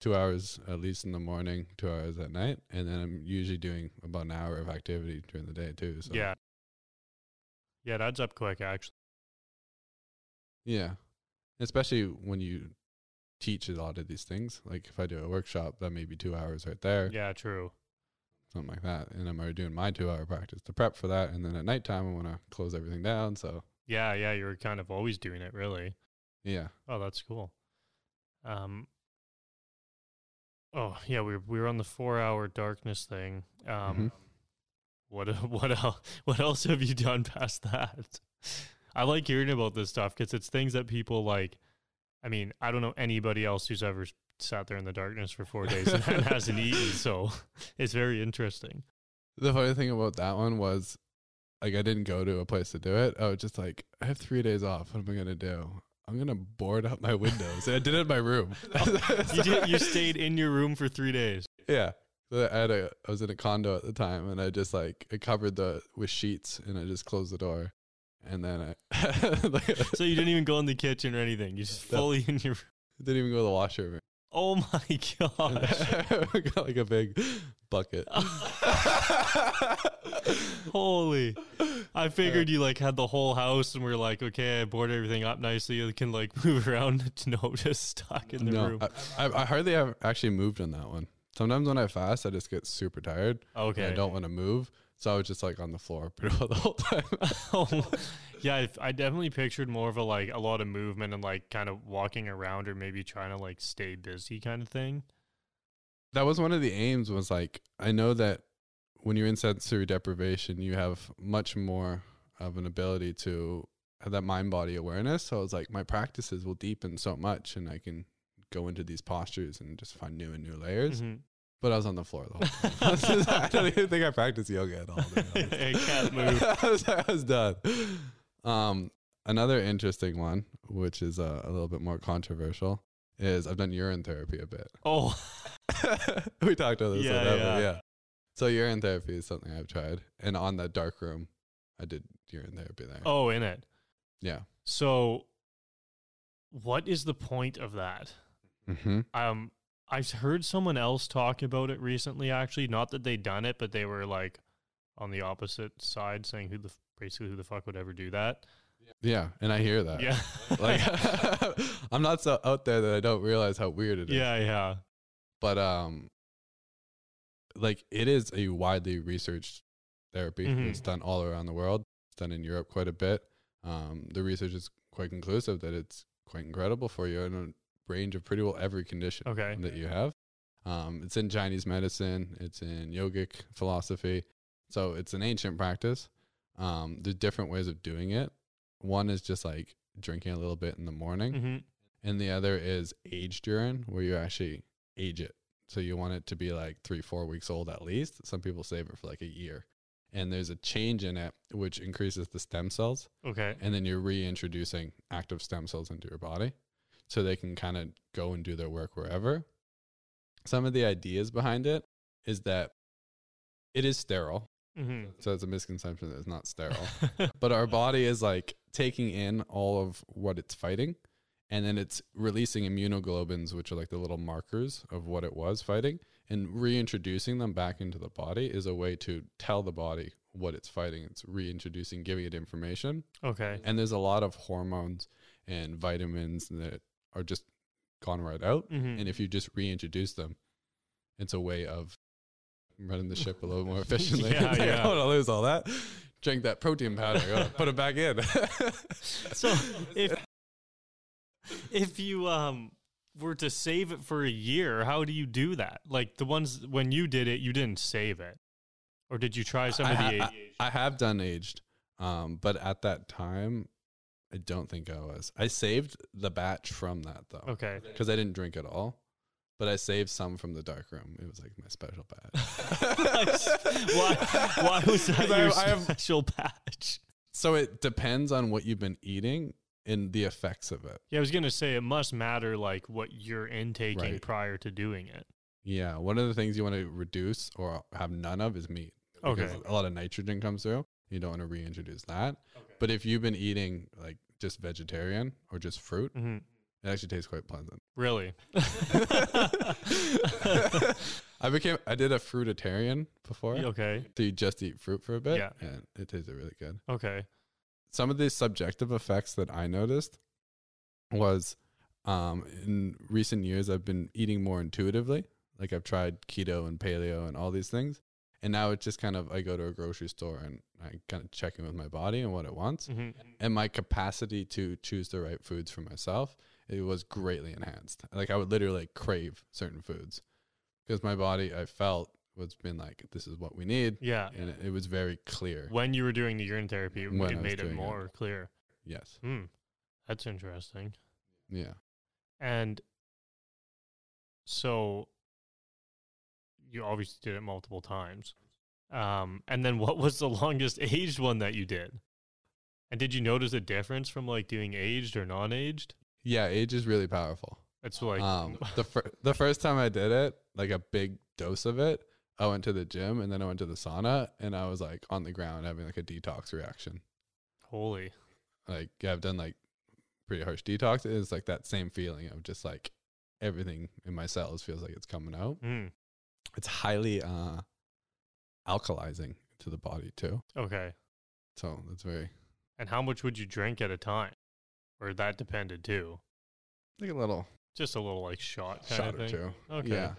Two hours at least in the morning, two hours at night, and then I'm usually doing about an hour of activity during the day too. So Yeah. Yeah, it adds up quick actually. yeah, especially when you teach a lot of these things. Like if I do a workshop, that may be two hours right there, Yeah, true. something like that, and I'm already doing my two hour practice to prep for that, and then at nighttime I want to close everything down. So Yeah, yeah, you're kind of always doing it really. yeah, Oh, that's cool. Um. Oh yeah, we were, we were on the four hour darkness thing. Um, Mhm. what what else what else have you done past that? I like hearing about this stuff because it's things that people like. I mean, I don't know anybody else who's ever sat there in the darkness for four days and, and hasn't eaten, so it's very interesting. The funny thing about that one was, like, I didn't go to a place to do it. I was just like, I have three days off. What am I gonna do? I'm gonna board up my windows. and I did it in my room. You did, you stayed in your room for three days. Yeah. So I had a, I was in a condo at the time, and I just like I covered the with sheets, and I just closed the door, and then I like, So you didn't even go in the kitchen or anything. You just No. fully in your. didn't even go to the washroom. Oh my gosh. I got like a big bucket. Holy. I figured uh, you like had the whole house and we are like, okay, I board everything up nicely. You can like move around. No, just stuck in the no, room. I, I, I hardly have actually moved on that one. Sometimes when I fast, I just get super tired. and okay. I don't want to move, so I was just like on the floor pretty well the whole time. oh, yeah, I, I definitely pictured more of a like a lot of movement and like kind of walking around or maybe trying to like stay busy kind of thing. that was one of the aims was like i know that when you're in sensory deprivation you have much more of an ability to have that mind body awareness so i was like my practices will deepen so much and i can go into these postures and just find new and new layers Mhm. but i was on the floor the whole time i don't even think i practiced yoga at all to be honest. I can't move. I, was, I was done um another interesting one which is uh, a little bit more controversial is i've done urine therapy a bit Oh, we talked about this. Yeah, Yeah, yeah. So urine therapy is something I've tried, and on that dark room, I did urine therapy there. oh, in it. yeah. So, what is the point of that? Mm-hmm. Um, I've heard someone else talk about it recently. Actually, not that they'd done it, but they were like on the opposite side, saying who the basically who the fuck would ever do that? Yeah, and I hear that. Yeah, Like, I'm not so out there that I don't realize how weird it is. yeah, yeah. But um, like it is a widely researched therapy. Mhm. It's done all around the world. It's done in Europe quite a bit. Um, the research is quite conclusive that it's quite incredible for you in a range of pretty well every condition. Okay. that you have. Um, it's in Chinese medicine. It's in yogic philosophy. So it's an ancient practice. Um, there's different ways of doing it. One is just like drinking a little bit in the morning, hmm and the other is aged urine, where you actually age it. So you want it to be like three, four weeks old at least. Some people save it for like a year. And there's a change in it which increases the stem cells Okay. and then you're reintroducing active stem cells into your body so they can kind of go and do their work wherever. Some of the ideas behind it is that it is sterile. hmm So it's a misconception that it's not sterile. but our body is like taking in all of what it's fighting and then it's releasing immunoglobins, which are like the little markers of what it was fighting, and reintroducing them back into the body is a way to tell the body what it's fighting. It's reintroducing, giving it information. Okay. And there's a lot of hormones and vitamins that are just gone right out. Mhm. And if you just reintroduce them, it's a way of running the ship a little more efficiently. Yeah, like, yeah. I don't want to lose all that. Drink that protein powder. Put it back in. so if if you um were to save it for a year, how do you do that? Like the ones when you did it, you didn't save it, or did you try some I, of the? ha- age- I, I have done aged, um, but at that time, I don't think I was. I saved the batch from that though, okay. because I didn't drink at all. But I saved some from the dark room. It was like my special batch. why? Why was that your I- I have- special patch? So it depends on what you've been eating and the effects of it. Yeah, I was gonna say it must matter like what you're intaking Right. prior to doing it. Yeah, one of the things you want to reduce or have none of is meat. Because Okay. a lot of nitrogen comes through. You don't want to reintroduce that. But if you've been eating like just vegetarian or just fruit, hmm it actually tastes quite pleasant. Really? I became I did a fruitarian before. okay. So you just eat fruit for a bit. Yeah. And it tasted really good. Okay. Some of the subjective effects that I noticed was um in recent years I've been eating more intuitively. Like I've tried keto and paleo and all these things. And now it's just kind of I go to a grocery store and I kind of check in with my body and what it wants. hmm And my capacity to choose the right foods for myself, it was greatly enhanced. Like I would literally crave certain foods because my body I felt was been like this is what we need, Yeah. and it, it was very clear. When you were doing the urine therapy, it, When I it was made it doing it. more clear. Yes, Hmm. That's interesting. yeah. And so you obviously did it multiple times. Um, and then what was the longest aged one that you did? And did you notice a difference from like doing aged or non aged? Yeah, age is really powerful. It's like, um, the fir- the first time I did it, like a big dose of it, I went to the gym and then I went to the sauna and I was like on the ground having like a detox reaction. holy. Like yeah, I've done like pretty harsh detox. It's like that same feeling of just like everything in my cells feels like it's coming out. Mm, It's highly uh alkalizing to the body too. okay. So that's very And how much would you drink at a time? Or that depended too? like a little Just a little like shot kind shot or two. Okay. Yeah.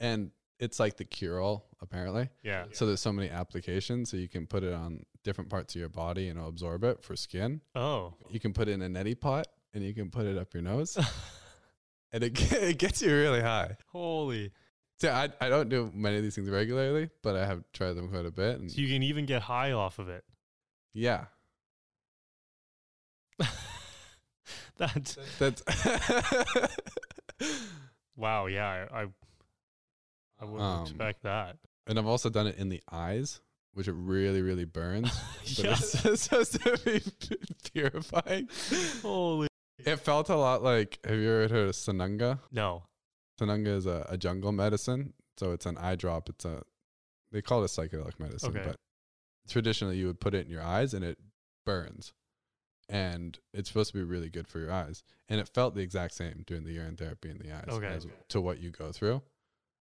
And it's like the cure all apparently. Yeah. So there's so many applications. So you can put it on different parts of your body and it'll absorb it for skin. Oh. You can put it in a neti pot and you can put it up your nose and it, it gets you really high. Holy. So I, I don't do many of these things regularly, but I have tried them quite a bit. And So you can even get high off of it. yeah, That's that's wow, yeah, I I, I wouldn't Um, expect that. and I've also done it in the eyes, which it really, really burns. But yeah. it's it's supposed to be purifying. Holy It felt a lot like have you ever heard of Sananga? no. Sananga is a, a jungle medicine. So it's an eye drop. It's a they call it a psychedelic medicine, Okay. but traditionally you would put it in your eyes and it burns. And it's supposed to be really good for your eyes. And it felt the exact same doing the urine therapy in the eyes Okay. as to what you go through.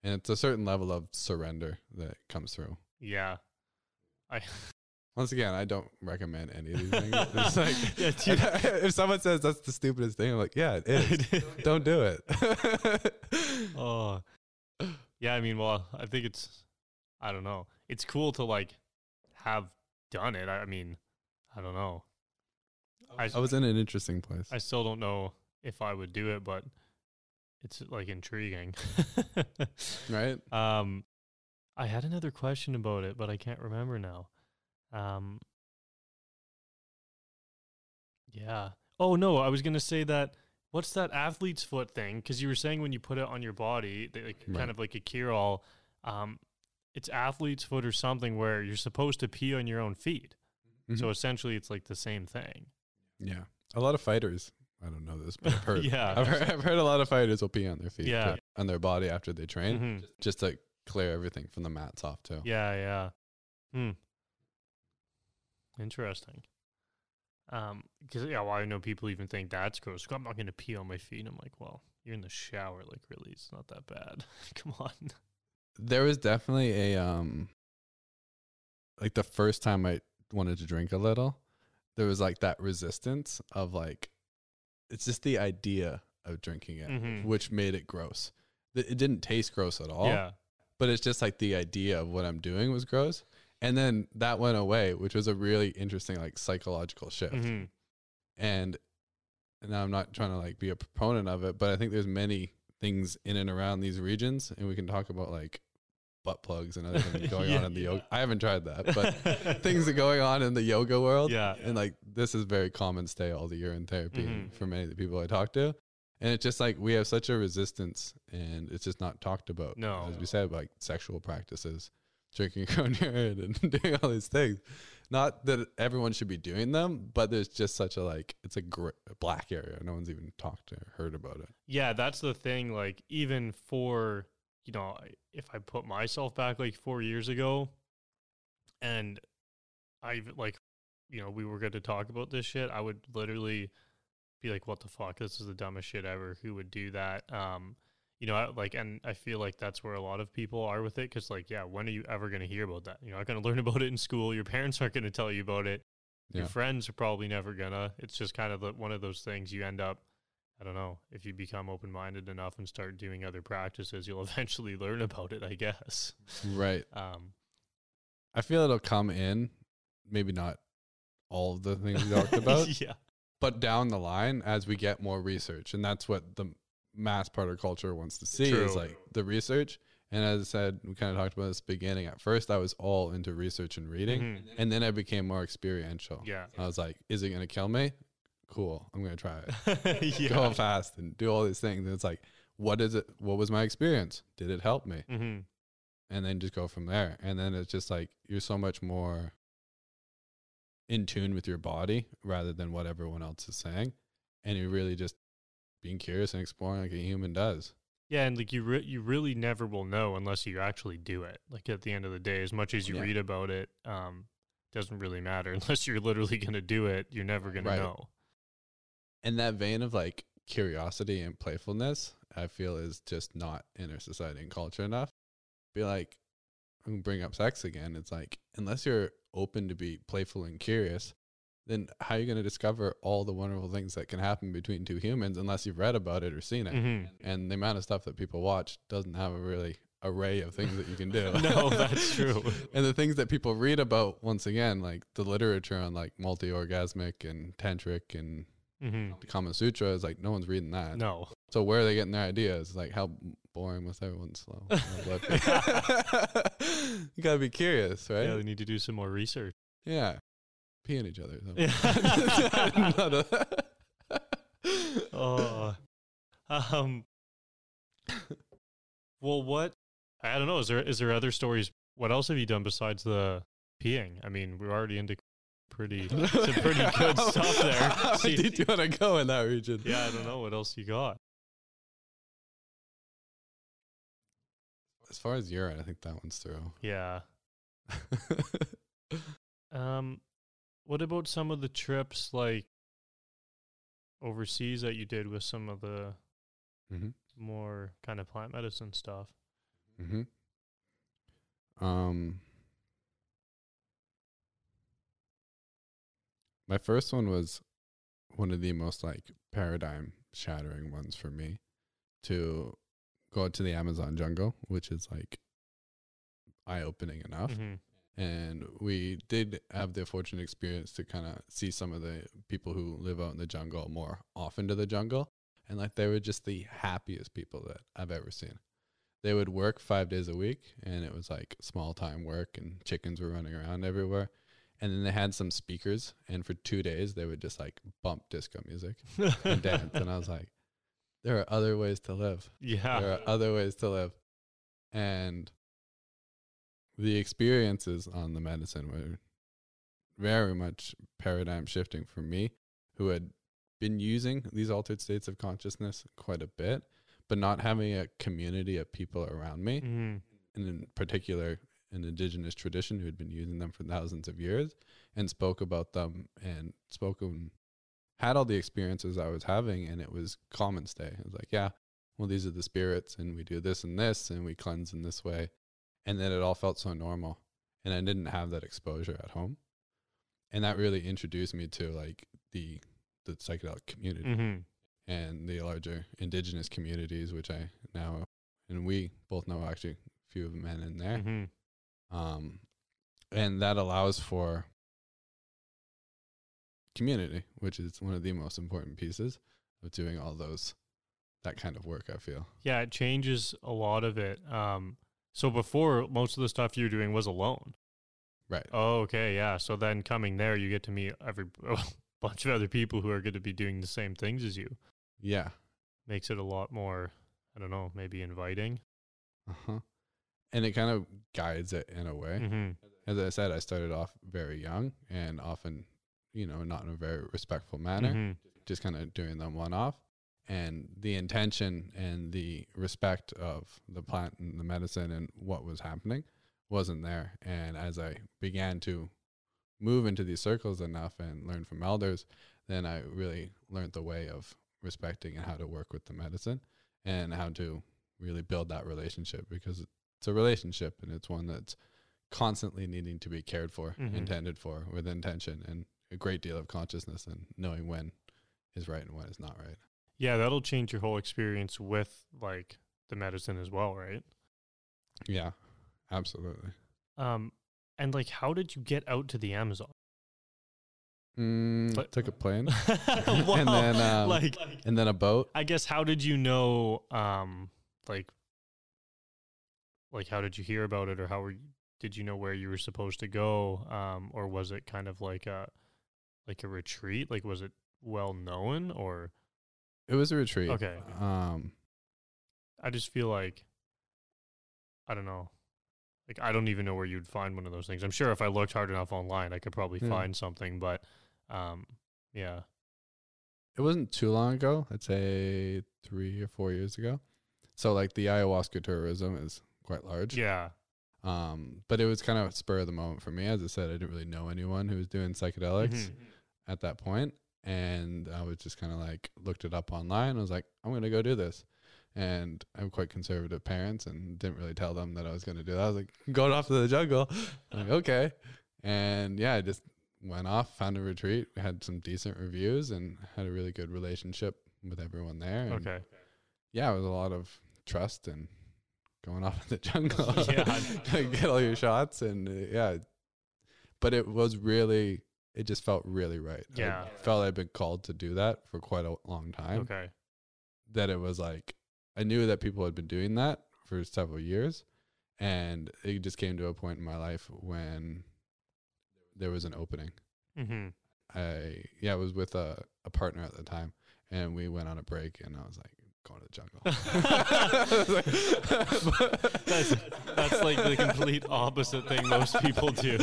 And it's a certain level of surrender that comes through. Yeah. I Once again, I don't recommend any of these things. It's like, Yeah, dude. if someone says that's the stupidest thing, I'm like, yeah, it is. don't do it. oh. Yeah, I mean, well, I think it's I don't know. It's cool to like have done it. I, I mean, I don't know. I, I was in an interesting place. I still don't know if I would do it, but it's like intriguing. right? Um, I had another question about it, but I can't remember now. Um, yeah. Oh no, I was gonna say that. What's that athlete's foot thing? Because you were saying when you put it on your body, they, like, Right. kind of like a cure-all. Um, it's athlete's foot or something where you're supposed to pee on your own feet. So Mhm. essentially, it's like the same thing. yeah, a lot of fighters. I don't know this, but I've heard. Yeah. I've heard, I've heard a lot of fighters will pee on their feet, Yeah. on their body after they train, Mhm. just to clear everything from the mats off too. Yeah, yeah. Hmm. Interesting. Um, because yeah, well, I know people even think that's gross. I'm not gonna pee on my feet. I'm like, well, you're in the shower. Like, really, it's not that bad. Come on. There was definitely a um like the first time I wanted to drink a little, there was like that resistance of like it's just the idea of drinking it, Mhm. which made it gross. It didn't taste gross at all. Yeah. but it's just like the idea of what I'm doing was gross. And then that went away, which was a really interesting like psychological shift. Mhm. And now I'm not trying to like be a proponent of it, but I think there's many things in and around these regions, and we can talk about like butt plugs and other things going Yeah. on in the yoga. I haven't tried that, but things are going on in the yoga world. Yeah. And like this is very common stay all the year in therapy Mhm. for many of the people I talk to. And it's just like we have such a resistance and it's just not talked about. No. As we said, like sexual practices, drinking cognac and doing all these things. Not that everyone should be doing them, but there's just such a like it's a gr- black area. No one's even talked or heard about it. Yeah, that's the thing. Like, even for, you know, if I put myself back like four years ago and I like, you know, we were going to talk about this shit, I would literally be like, what the fuck? This is the dumbest shit ever. Who would do that? Um, you know, I, like, and I feel like that's where a lot of people are with it. Cause, like, yeah, when are you ever going to hear about that? You're not going to learn about it in school. Your parents aren't going to tell you about it. Your friends are probably never gonna. It's just kind of the, one of those things you end up. I don't know. If you become open minded enough and start doing other practices, you'll eventually learn about it. I guess. Right. Um, I feel it'll come in, maybe not all of the things we talked about, yeah. but down the line as we get more research. And that's what the mass part of culture wants to see is like the research. And as I said, we kind of talked about this beginning. At first, I was all into research and reading, Mhm. and then I became more experiential. Yeah. I was like, is it going to kill me? Cool. I'm going to try it. yeah. Go fast and do all these things. And it's like, what is it? What was my experience? Did it help me? hmm and then just go from there. And then it's just like you're so much more in tune with your body rather than what everyone else is saying. And you're really just being curious and exploring like a human does. Yeah, and like you, re- you really never will know unless you actually do it. Like at the end of the day, as much as you Yeah. read about it, um, doesn't really matter unless you're literally gonna do it. You're never gonna Right. know. And that vein of like curiosity and playfulness, I feel is just not in our society and culture enough. Be like, I'm gonna bring up sex again. It's like, unless you're open to be playful and curious, then how are you going to discover all the wonderful things that can happen between two humans unless you've read about it or seen it? Mhm. and the amount of stuff that people watch doesn't have a really array of things that you can do. No, that's true. and the things that people read about, once again, like the literature on like multi-orgasmic and tantric and hmm the Kama Sutra is like no one's reading that. No. So where are they getting their ideas? Like how boring must everyone slow? You gotta be curious, right? Yeah, they need to do some more research. Yeah. Peeing each other. Yeah. Oh, um. Well, what? I don't know. Is there is there other stories? What else have you done besides the peeing? I mean, we're already into pretty some pretty good stuff there. How See- do you want to go in that region? Yeah, I don't know what else you got. As far as urine, I think that one's through. Yeah. Um, what about some of the trips like overseas that you did with some of the hmm more kind of plant medicine stuff? hmm Um, my first one was one of the most like paradigm shattering ones for me to go out to the Amazon jungle, which is like eye opening enough. Mhm. and we did have the fortunate experience to kind of see some of the people who live out in the jungle more often to the jungle and like they were just the happiest people that i've ever seen they would work five days a week and it was like small time work and chickens were running around everywhere and then they had some speakers and for two days they would just like bump disco music and dance and i was like there are other ways to live yeah. there are other ways to live. And the experiences on the medicine were very much paradigm shifting for me, who had been using these altered states of consciousness quite a bit, but not having a community of people around me, Mhm. and in particular, an indigenous tradition who had been using them for thousands of years and spoke about them and spoken had all the experiences I was having and it was common stay. It was like, yeah, well these are the spirits and we do this and this and we cleanse in this way. And then it all felt so normal. And I didn't have that exposure at home. And that really introduced me to like the the psychedelic community Mm-hmm. and the larger indigenous communities, which I now and we both know actually a few of the men in there. Mm-hmm. Um, and that allows for community, which is one of the most important pieces of doing all those that kind of work. I feel Yeah, it changes a lot of it. Um, so before, most of the stuff you were doing was alone. right. Oh, okay, yeah. So then coming there, you get to meet every bunch of other people who are going to be doing the same things as you. Yeah. Makes it a lot more, I don't know, maybe inviting. Uh huh. And it kind of guides it in a way. Mm-hmm. As I said, I started off very young and often, you know, not in a very respectful manner. Mm-hmm. just kind of doing them one off. And the intention and the respect of the plant and the medicine and what was happening wasn't there. And as I began to move into these circles enough and learn from elders, then I really learned the way of respecting and how to work with the medicine and how to really build that relationship because it's a relationship and it's one that's constantly needing to be cared for, Mhm. intended for with intention and a great deal of consciousness and knowing when is right and when is not right. Yeah, that'll change your whole experience with like the medicine as well, right? Yeah, absolutely. Um, and like, how did you get out to the Amazon? Mm, But- took a plane Wow, and then um, like, and then a boat. I guess how did you know? Um, like, like how did you hear about it, or how were you, did you know where you were supposed to go? Um, or was it kind of like a like a retreat? Like, was it well known, or It was a retreat. okay? Um, I just feel like I don't know. Like I don't even know where you'd find one of those things. I'm sure if I looked hard enough online, I could probably Yeah. find something. But um, yeah, it wasn't too long ago. I'd say three or four years ago. So like the ayahuasca tourism is quite large. yeah, Um, but it was kind of spur of the moment for me. As I said, I didn't really know anyone who was doing psychedelics Mhm. at that point, and I was just kind of like looked it up online. I was like, I'm gonna go do this, and I'm quite conservative parents, and didn't really tell them that I was gonna do that. I was like, going off to the jungle. I'm like, okay, and yeah, I just went off, found a retreat, had some decent reviews, and had a really good relationship with everyone there. And okay, yeah, it was a lot of trust and going off in the jungle. Yeah. Get all your shots and uh, yeah. But it was really, it just felt really right. Yeah. I felt I'd been called to do that for quite a long time. okay, That it was like, I knew that people had been doing that for several years. And it just came to a point in my life when there was an opening. hmm I, yeah, I was with a, a partner at the time and we went on a break and I was like, going to the jungle. that's that's like the complete opposite thing most people do.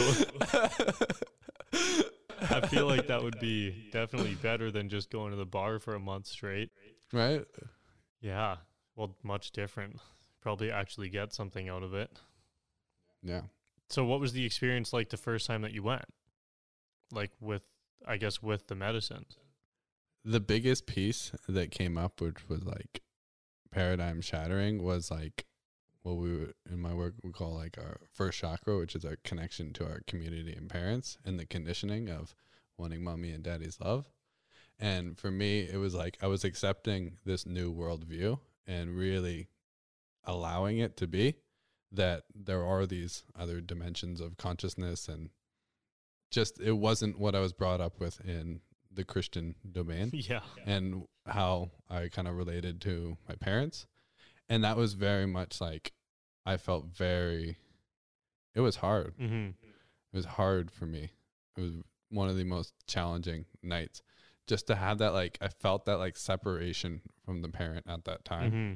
I feel like that would be definitely better than just going to the bar for a month straight. right? Yeah, well, much different. Probably actually get something out of it. Yeah. So, what was the experience like the first time that you went? Like with, I guess, with the medicine. The biggest piece that came up, which was like paradigm shattering, was like what we in my work we call like our first chakra, which is our connection to our community and parents, and the conditioning of wanting mommy and daddy's love. And for me, it was like I was accepting this new worldview and really allowing it to be that there are these other dimensions of consciousness and just it wasn't what I was brought up with in the Christian domain yeah. and how I kind of related to my parents. And that was very much like I felt very it was hard. Mm-hmm. It was hard for me. It was one of the most challenging nights just to have that like I felt that like separation from the parent at that time Mm-hmm.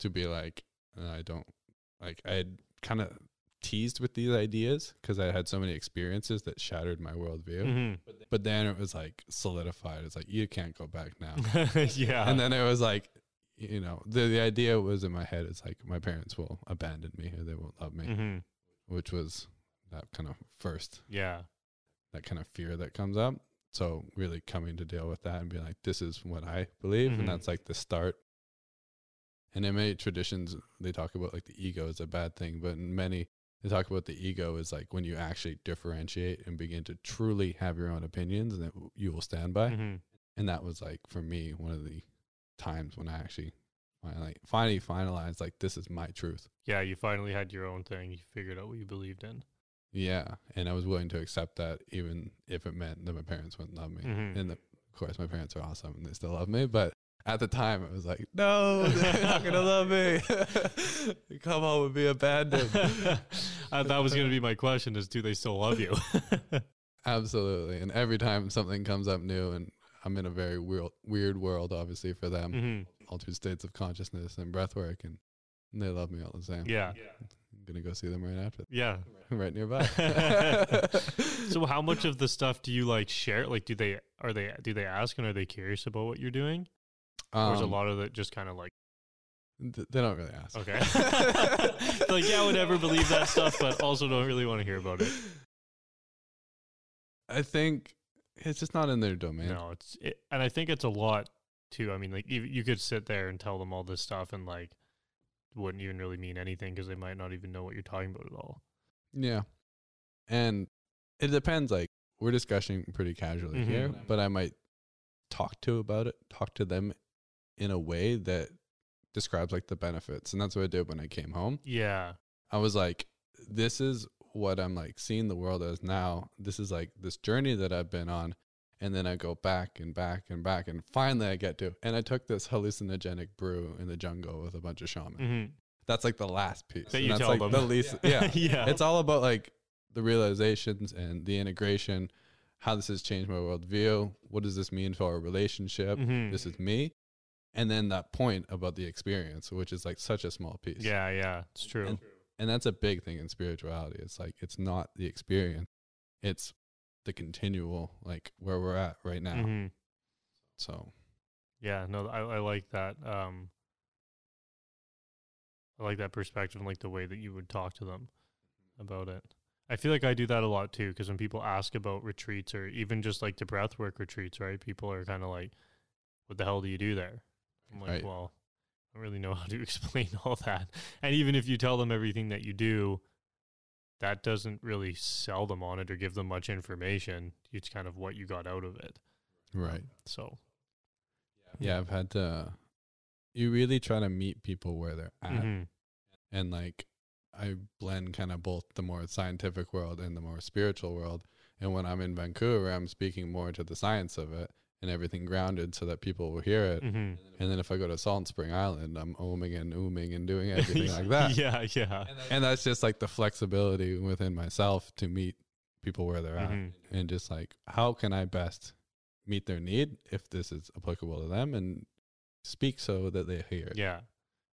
to be like uh, I don't like I had kind of teased with these ideas because I had so many experiences that shattered my worldview. Mm-hmm. But then it was like solidified. It's like you can't go back now. yeah. and then it was like, you know, the the idea was in my head. It's like my parents will abandon me or they won't love me. mm-hmm. which was that kind of first Yeah. that kind of fear that comes up. So really coming to deal with that and being like, this is what I believe, Mhm. and that's like the start. And in many traditions, they talk about like the ego is a bad thing, but in many they talk about the ego is like when you actually differentiate and begin to truly have your own opinions and that you will stand by. Mhm. And that was like for me one of the times when I actually finally finally finalized like this is my truth. Yeah, you finally had your own thing. You figured out what you believed in. Yeah, and I was willing to accept that, even if it meant that my parents wouldn't love me. Mhm. And the, of course, my parents are awesome and they still love me. But at the time, it was like, no, they're not gonna love me. Come home and be abandoned. Uh, that was going to be my question: Is do they still love you? Absolutely. And every time something comes up new, and I'm in a very weird, weird world, obviously for them, hmm altered states of consciousness and breath work, and they love me all the same. Yeah, I'm gonna go see them right after, yeah. right nearby. So, how much of the stuff do you like share? Like, do they are they do they ask and are they curious about what you're doing, or is a Um, lot of it just kind of like th- They don't really ask. okay, like yeah, I would never believe that stuff, but also don't really want to hear about it. I think it's just not in their domain. No, it's it, and I think it's a lot too. I mean, like you, you could sit there and tell them all this stuff and like wouldn't even really mean anything because they might not even know what you're talking about at all. Yeah. And it depends. Like, we're discussing pretty casually here, Mhm. but I might talk to about it, talk to them in a way that describes like the benefits. And that's what I did when I came home. Yeah, I was like, this is what I'm like seeing the world as now. This is like this journey that I've been on. And then I go back and back and back. And finally I get to, and I took this hallucinogenic brew in the jungle with a bunch of shamans. hmm That's like the last piece. That you that's tell like them. the least. Yeah. yeah. It's all about like the realizations and the integration, how this has changed my worldview. What does this mean for our relationship? Mhm. This is me. And then that point about the experience, which is like such a small piece. yeah, yeah, it's true. And, and that's a big thing in spirituality. It's like it's not the experience, it's the continual, like where we're at right now. Mhm. So Yeah, no, I, I like that. Um, I like that perspective and like the way that you would talk to them about it. I feel like I do that a lot too because when people ask about retreats or even just like the breathwork retreats, right? People are kind of like, "What the hell do you do there?" I'm like, Right. "Well, I don't really know how to explain all that." And even if you tell them everything that you do, that doesn't really sell them on it or give them much information. It's kind of what you got out of it. right. So Yeah, I've had to you really try to meet people where they're at. mhm. and like I blend kind of both the more scientific world and the more spiritual world. And when I'm in Vancouver, I'm speaking more to the science of it and everything grounded so that people will hear it. Mhm. And then if I go to Salt Spring Island, I'm oming and ooming and doing everything like that. Yeah, yeah. And that's just like the flexibility within myself to meet people where they're Mhm. at and just like how can I best meet their need if this is applicable to them and speak so that they hear it. Yeah.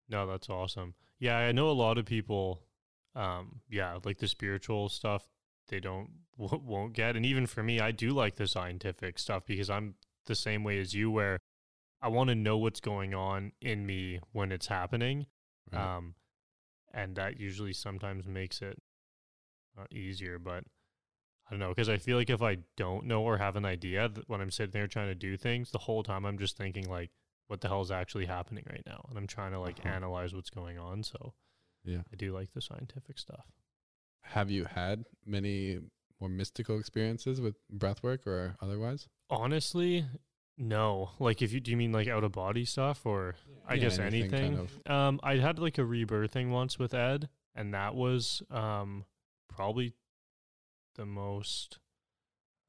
No, that's awesome. Yeah, I know a lot of people um yeah, like the spiritual stuff they don't w- won't get and even for me I do like the scientific stuff because I'm the same way as you where I want to know what's going on in me when it's happening. Right. Um and that usually sometimes makes it not easier, but I don't know because I feel like if I don't know or have an idea that when I'm sitting there trying to do things, the whole time I'm just thinking like, what the hell is actually happening right now, and I'm trying to like Uh-huh. analyze what's going on. So yeah. I do like the scientific stuff. Have you had many more mystical experiences with breathwork or otherwise? Honestly, no. Like, if you do you mean like out of body stuff or I Yeah, guess anything anything? kind of- Um, I had like a rebirthing once with Ed, and that was um probably the most.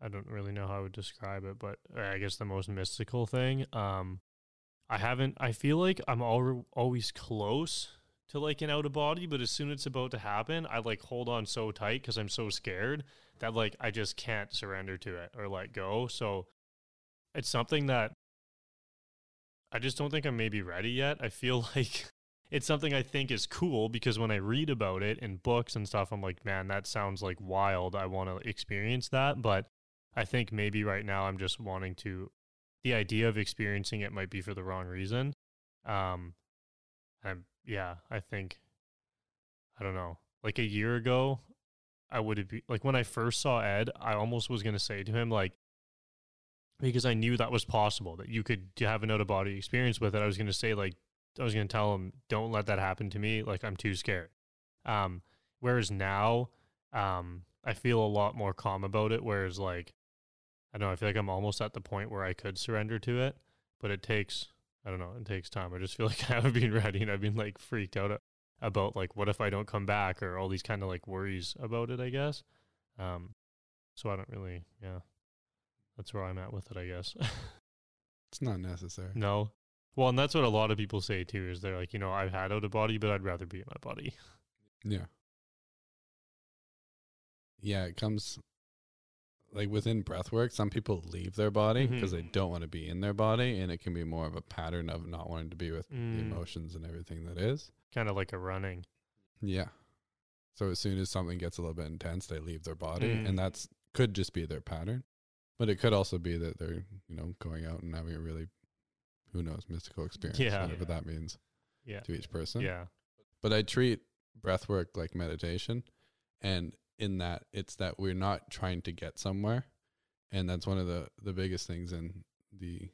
I don't really know how I would describe it, but I guess the most mystical thing. Um, I haven't. I feel like I'm al- always close to like an out of body, but as soon as it's about to happen, I like hold on so tight because I'm so scared that like I just can't surrender to it or let go. So it's something that I just don't think I'm maybe ready yet. I feel like it's something I think is cool because when I read about it in books and stuff, I'm like, man, that sounds like wild. I want to experience that. But I think maybe right now I'm just wanting to, the idea of experiencing it might be for the wrong reason. Um, I'm, yeah, I think, I don't know. Like a year ago, I would be like when I first saw Ed, I almost was gonna say to him like because I knew that was possible that you could have an out of body experience with it. I was gonna say like I was gonna tell him don't let that happen to me. Like I'm too scared. Um, whereas now, um, I feel a lot more calm about it. Whereas like I don't know, I feel like I'm almost at the point where I could surrender to it, but it takes I don't know, it takes time. I just feel like I haven't been ready and I've been like freaked out about like what if I don't come back or all these kind of like worries about it, I guess. Um so I don't really yeah. That's where I'm at with it, I guess. it's not necessary. No. Well, and that's what a lot of people say too, is they're like, you know, I've had out of body, but I'd rather be in my body. Yeah. Yeah, it comes like within breath work, some people leave their body because Mhm. they don't want to be in their body, and it can be more of a pattern of not wanting to be with the Mm. emotions and everything that is. Kind of like a running. Yeah. So as soon as something gets a little bit intense, they leave their body, Mm. and that's could just be their pattern, but it could also be that they're you know going out and having a really, who knows, mystical experience, Yeah. whatever that means Yeah. to each person. Yeah. but I treat breath work like meditation. And in that, it's that we're not trying to get somewhere. And that's one of the, the biggest things in the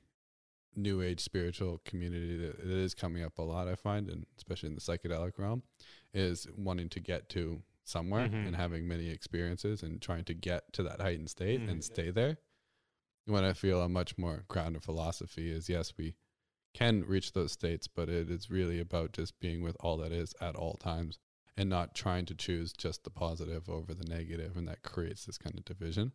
new age spiritual community that it is coming up a lot, I find, and especially in the psychedelic realm, is wanting to get to somewhere Mhm. and having many experiences and trying to get to that heightened state Mhm. and stay there. When I feel a much more grounded philosophy is yes, we can reach those states, but it is really about just being with all that is at all times and not trying to choose just the positive over the negative, and that creates this kind of division.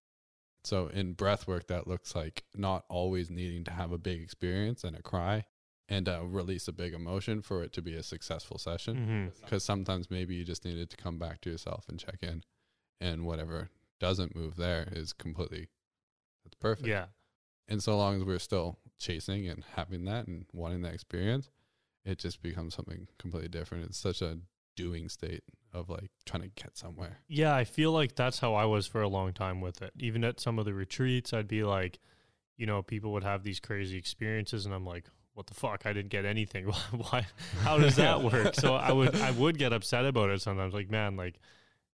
So in breath work, that looks like not always needing to have a big experience and a cry and uh, release a big emotion for it to be a successful session. Mm-hmm. Because sometimes maybe you just needed to come back to yourself and check in, and whatever doesn't move there is completely that's perfect. Yeah. And so long as we're still chasing and having that and wanting that experience, it just becomes something completely different. It's such a doing state of like trying to get somewhere. Yeah, I feel like that's how I was for a long time with it. Even at some of the retreats, I'd be like, you know, people would have these crazy experiences, and I'm like, what the fuck? I didn't get anything. Why? How does that work? So I would I would get upset about it sometimes. Like, man, like,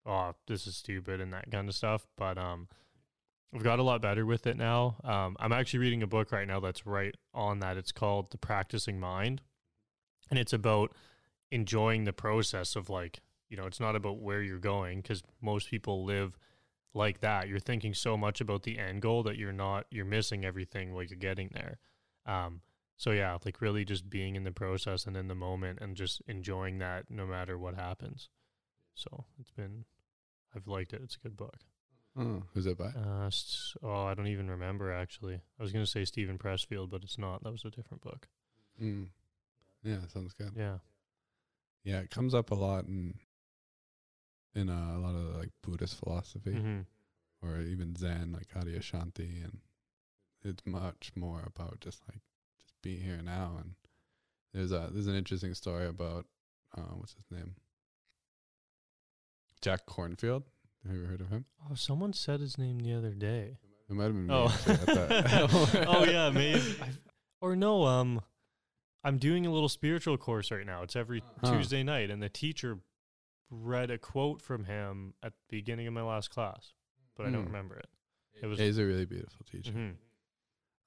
oh, this is stupid and that kind of stuff. But um, I've got a lot better with it now. Um, I'm actually reading a book right now that's right on that. It's called The Practicing Mind, and it's about enjoying the process of like you know it's not about where you're going because most people live like that. You're thinking so much about the end goal that you're not you're missing everything while you're getting there. Um so yeah like really just being in the process and in the moment and just enjoying that no matter what happens. So it's been i've liked it. It's a good book. Oh, who's it by? uh oh i don't even remember actually. I was going to say steven pressfield but it's not. That was a different book. Mm. Yeah, sounds good. yeah Yeah, it comes up a lot in in uh, a lot of like Buddhist philosophy hmm or even Zen, like Adyashanti, and it's much more about just like just being here now. And there's a there's an interesting story about uh, what's his name, Jack Kornfield. Have you heard of him? oh someone said his name the other day It might have been me. Oh, actually, at that. oh yeah, maybe. I've, or no, um, I'm doing a little spiritual course right now. It's every Huh. Tuesday night, and the teacher read a quote from him at the beginning of my last class, but I don't Hmm. remember it. It was. He's a really beautiful teacher. Mhm.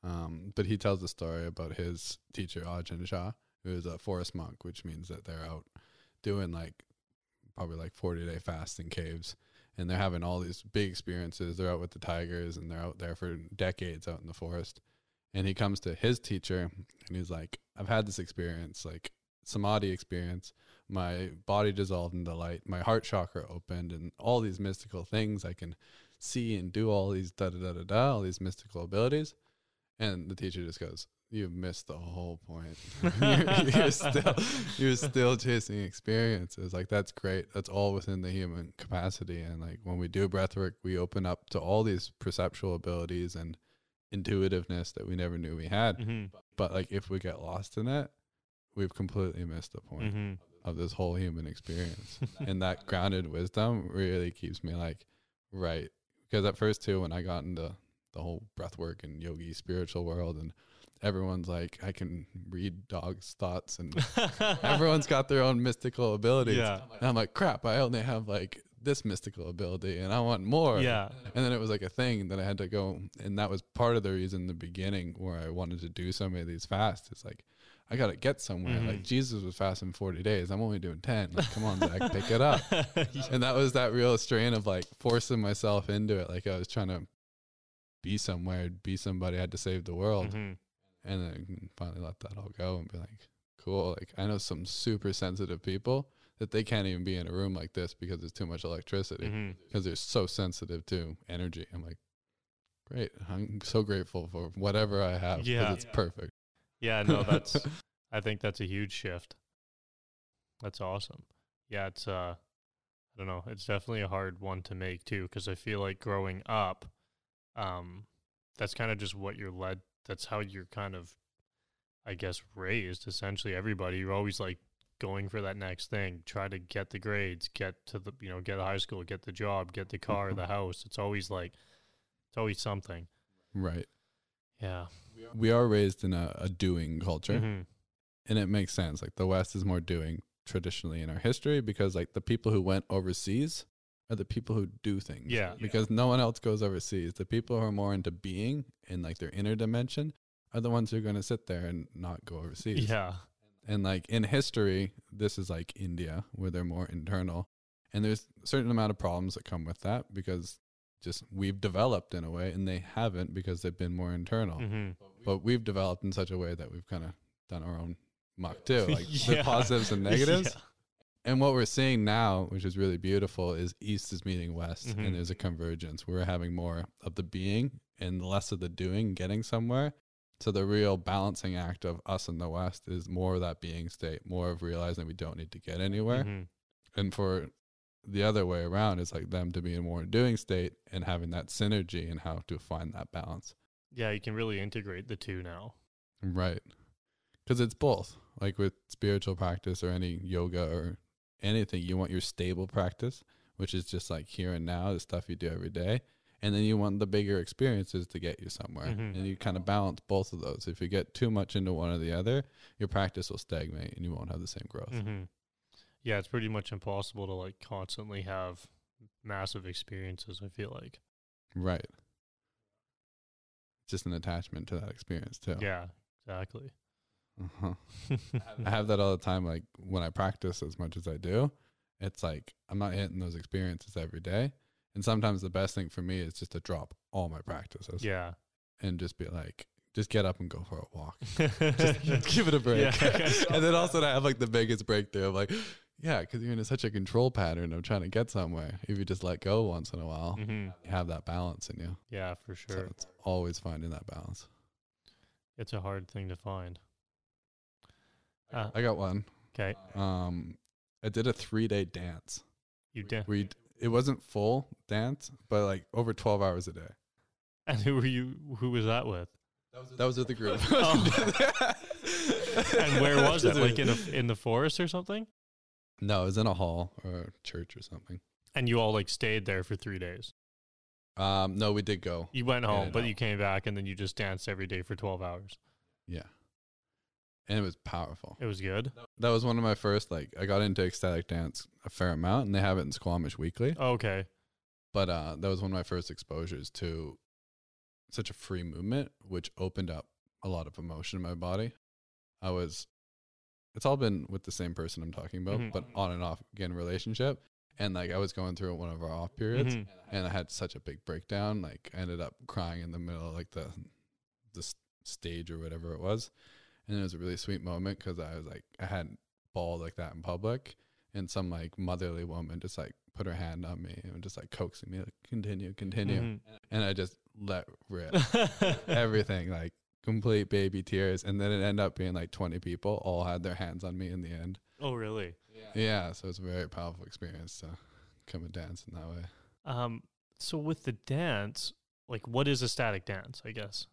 Um, but he tells a story about his teacher Ajahn Chah, who is a forest monk, which means that they're out doing like probably like forty day fasts in caves, and they're having all these big experiences. They're out with the tigers, and they're out there for decades out in the forest. And he comes to his teacher, and he's like, "I've had this experience, like samadhi experience. My body dissolved into light. My heart chakra opened, and all these mystical things I can." see and do all these da da da da da all these mystical abilities and the teacher just goes you've missed the whole point you're, you're still you're still chasing experiences like that's great that's all within the human capacity and like when we do breath work we open up to all these perceptual abilities and intuitiveness that we never knew we had Mhm. but like if we get lost in it we've completely missed the point Mhm. of this whole human experience and that grounded wisdom really keeps me like right because at first too when i got into the whole breath work and yogi spiritual world and everyone's like i can read dogs thoughts and everyone's got their own mystical abilities Yeah. and i'm like crap i only have like this mystical ability and I want more. Yeah. And then it was like a thing that I had to go, and that was part of the reason in the beginning where I wanted to do so many of these fasts. It's like I got to get somewhere. Mhm. Like Jesus was fasting forty days. I'm only doing ten. Like, come on, Zach, pick it up. And that was that real strain of like forcing myself into it. Like I was trying to be somewhere, be somebody. I had to save the world, Mhm. and then finally let that all go and be like, cool. Like I know some super sensitive people that they can't even be in a room like this because there's too much electricity because they're so sensitive to energy. I'm like, great. I'm so grateful for whatever I have. 'cause Yeah. it's perfect. Yeah, no, that's I think that's a huge shift. That's awesome. Yeah, it's uh I don't know, it's definitely a hard one to make too because I feel like growing up um that's kind of just what you're led that's how you're kind of I guess raised essentially everybody you're always like going for that next thing, try to get the grades, get to the you know, get to high school, get the job, get the car, the house. It's always like it's always something. right. Yeah. We are raised in a, a doing culture, Mhm. and it makes sense. Like the West is more doing traditionally in our history because like the people who went overseas are the people who do things. Yeah. Because no one else goes overseas. The people who are more into being in like their inner dimension are the ones who are going to sit there and not go overseas. Yeah. And like in history, this is like India where they're more internal. And there's a certain amount of problems that come with that because just we've developed in a way and they haven't because they've been more internal. Mhm. But we've developed in such a way that we've kind of done our own muck too, like the positives and negatives. Yeah. And what we're seeing now, which is really beautiful, is East is meeting West Mhm. and there's a convergence. We're having more of the being and less of the doing, getting somewhere. So the real balancing act of us in the West is more of that being state, more of realizing we don't need to get anywhere. Mhm. And for the other way around, it's like them to be in more doing state and having that synergy and how to find that balance. Yeah, you can really integrate the two now. Right. Because it's both. Like with spiritual practice or any yoga or anything, you want your stable practice, which is just like here and now, the stuff you do every day. And then you want the bigger experiences to get you somewhere. Mhm. And you kind of balance both of those. If you get too much into one or the other, your practice will stagnate and you won't have the same growth. hmm Yeah, it's pretty much impossible to like constantly have massive experiences. I feel like. Right. It's just an attachment to that experience too. Yeah, exactly. Uh-huh. I have that all the time. Like when I practice as much as I do, it's like I'm not hitting those experiences every day. And sometimes the best thing for me is just to drop all my practices yeah. and just be like, just get up and go for a walk. just give it a break. Yeah. and then also to have like the biggest breakthrough of like, yeah, because you're in such a control pattern of trying to get somewhere. If you just let go once in a while, hmm you have that balance in you. Yeah, for So sure. it's always finding that balance. It's a hard thing to find. Uh, I got one. okay, Um, I did a three day dance. you did. we it wasn't full dance, but like over twelve hours a day. And who were you? Who was that with? That was with the group. Oh. And where was it? Like in a- a in the forest or something? no, it was in a hall or a church or something. And you all like stayed there for three days. Um, no, we did go. You went home, but out. you came back, and then you just danced every day for twelve hours. Yeah, and it was powerful. It was good. That was one of my first. Like, I got into ecstatic dance a fair amount, and they have it in Squamish Weekly. Okay. But uh, that was one of my first exposures to such a free movement, which opened up a lot of emotion in my body. I was, it's all been with the same person I'm talking about, Mhm. but on and off again relationship. And like I was going through one of our off periods, Mhm. and I had such a big breakdown. Like I ended up crying in the middle of like the the s- stage or whatever it was, and it was a really sweet moment because I was like I hadn't bawled like that in public, and some like motherly woman just like put her hand on me and just like coaxing me like continue, continue, Mhm. and I just let rip everything like complete baby tears, and then it ended up being like twenty people all had their hands on me in the end. oh, really? Yeah, so it's a very powerful experience to come and dance in that way. Um. So with the dance, like, what is ecstatic dance? I guess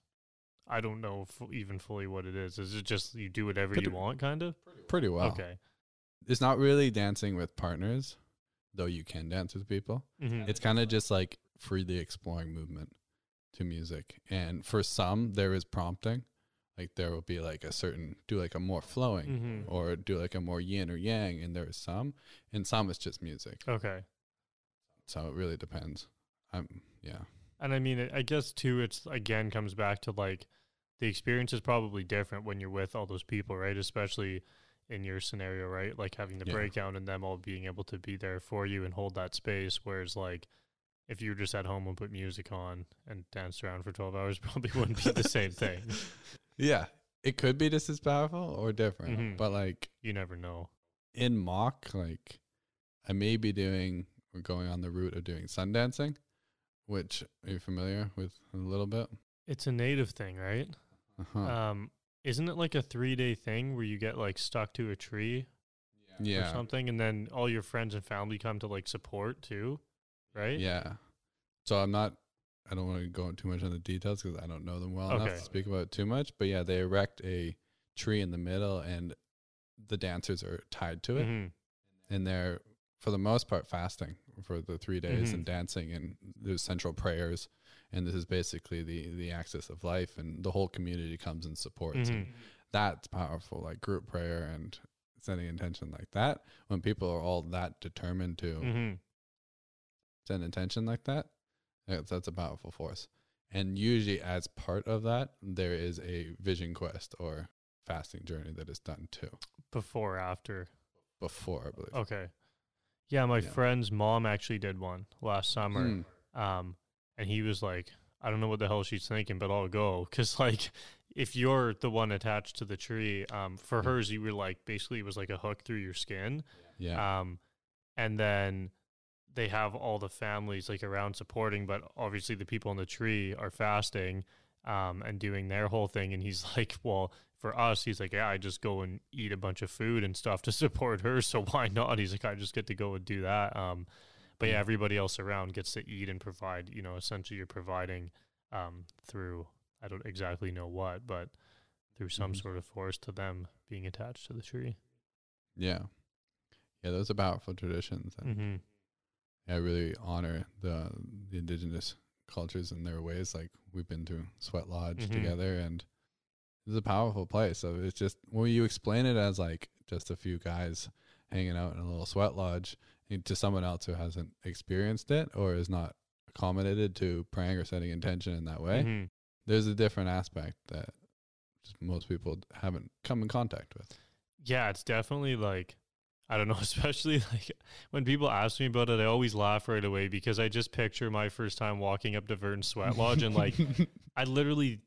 I don't know f- even fully what it is. Is it just you do whatever Pretty- you want, kind of? Pretty well. Okay. it's not really dancing with partners, though you can dance with people. Mhm. It's kind of just like freely exploring movement to music. And for some, there is prompting. Like there will be like a certain, do like a more flowing Mhm. or do like a more yin or yang. And there is some, and some it's just music. Okay. So it really depends. Um, yeah, And I mean, I- guess too, it's again comes back to like the experience is probably different when you're with all those people, right? Especially in your scenario, right? Like having the Yeah. breakdown and them all being able to be there for you and hold that space. Whereas, like, if you were just at home and put music on and danced around for 12 hours, probably wouldn't be the same thing. yeah. It could be just as powerful or different, Mhm. but like You never know. in mock, like I may be doing or going on the route of doing sun dancing, which are you familiar with a little bit? It's a native thing, right? Uh-huh. Um, isn't it like a three day thing where you get like stuck to a tree or yeah, something and then all your friends and family come to like support too? Right? yeah. So I'm not. I don't want to go into too much on the details because I don't know them well enough to speak about it too much. But yeah, they erect a tree in the middle, and the dancers are tied to it, Mhm. and they're for the most part fasting for the three days Mhm. and dancing, and there's central prayers, and this is basically the the axis of life, and the whole community comes and supports. and Mhm. that's powerful like group prayer and setting intention like that when people are all that determined to Mhm. set intention like that that's, that's a powerful force and usually as part of that there is a vision quest or fasting journey that is done too Before or after. before i believe Okay. Yeah, my Yeah. friend's mom actually did one last summer. Mm, Um, and he was like, I don't know what the hell she's thinking, but I'll go. Cause like, if you're the one attached to the tree, um, for Yeah. hers, you were like, basically it was like a hook through your skin. yeah Um, and then they have all the families like around supporting, but obviously the people in the tree are fasting, um, and doing their whole thing. And he's like, well, for us, he's like, yeah, I just go and eat a bunch of food and stuff to support her. So why not? He's like, I just get to go and do that. Um, but yeah, Yeah. everybody else around gets to eat and provide, you know, essentially you're providing, um, through, I don't exactly know what, but through some Mhm. sort of force to them being attached to the tree. yeah yeah those are powerful traditions and Mm-hmm. i really honor the the indigenous cultures and their ways like we've been to sweat lodge Mhm. together and it's a powerful place so it's just when you explain it as like just a few guys hanging out in a little sweat lodge to someone else who hasn't experienced it or is not accommodated to praying or setting intention in that way Mhm. there's a different aspect that just most people haven't come in contact with Yeah, it's definitely like I don't know, especially like when people ask me about it, I always laugh right away because I just picture my first time walking up to Verdon Sweat Lodge and like I literally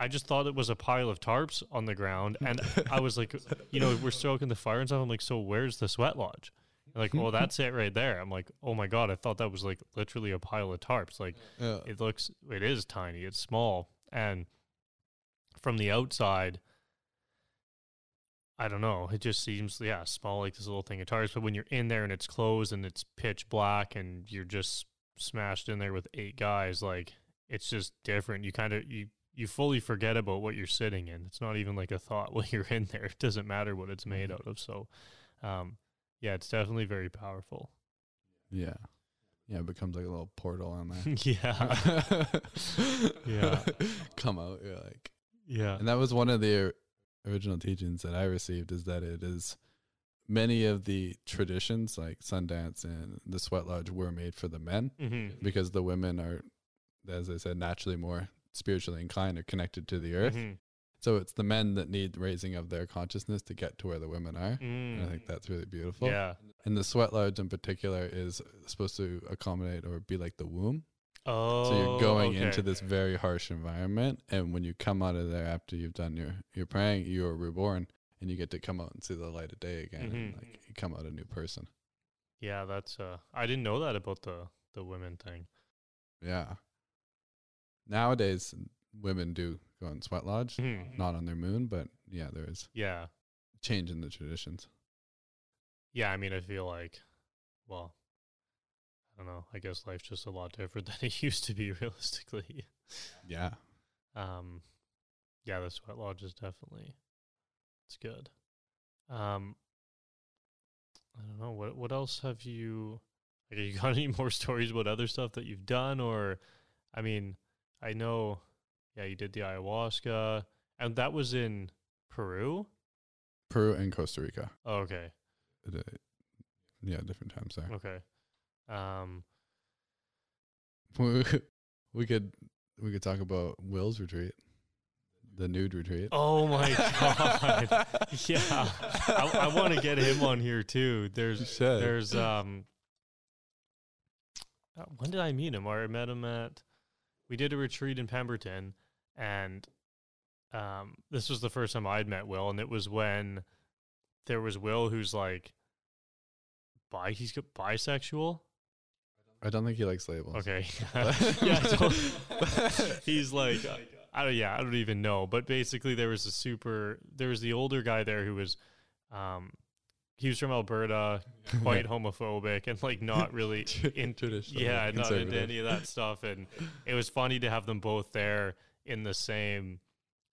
I just thought it was a pile of tarps on the ground and I was like, you know, we're stoking the fire and stuff. I'm like, so where's the sweat lodge? They're like, well, that's it right there. I'm like, oh my god, I thought that was like literally a pile of tarps. Like Yeah. it looks it is tiny it's small and from the outside i don't know it just seems yeah small like this little thing of tires but when you're in there and it's closed and it's pitch black and you're just smashed in there with eight guys like it's just different you kind of you you fully forget about what you're sitting in. It's not even like a thought while you're in there. It doesn't matter what it's made out of. So um yeah it's definitely very powerful. Yeah. Yeah it becomes like a little portal on there. Yeah. Yeah. come out you're like yeah. And that was one of the original teachings that i received is that it is many of the traditions like sundance and the sweat lodge were made for the men mm-hmm. because the women are as i said naturally more spiritually inclined or connected to the earth Mhm. so it's the men that need raising of their consciousness to get to where the women are and i Mm. think that's really beautiful Yeah. and the sweat lodge in particular is supposed to accommodate or be like the womb Oh. So you're going okay. into this very harsh environment, and when you come out of there after you've done your your praying, you are reborn, and you get to come out and see the light of day again, and Mhm. like you come out a new person. Yeah, that's uh I didn't know that about the the women thing. Yeah. Nowadays, women do go on sweat lodge, Mhm. not on their moon, but yeah, there is Yeah. change in the traditions. Yeah, I mean I feel like well I don't know. I guess life's just a lot different than it used to be realistically. Yeah. Um yeah, the sweat lodge is definitely it's good. Um I don't know, what what else have you like you got any more stories about other stuff that you've done or I mean, I know yeah, you did the ayahuasca and that was in Peru? Peru and Costa Rica. Oh, okay. Uh, yeah, different times there. Okay. Um, we could we could talk about Will's retreat, the nude retreat. oh my god, yeah, I, I want to get him on here too. There's there's um, uh, when did I meet him? Or I met him at we did a retreat in Pemberton, and um, this was the first time I'd met Will, and it was when there was Will who's like bi he's bisexual. I don't think he likes labels. Okay. yeah. He's like, uh, I don't. Yeah, I don't even know. But basically, there was a super. There was the older guy there who was, um, he was from Alberta, quite homophobic and like not really in. traditional. Yeah, not into any of that stuff. And it was funny to have them both there in the same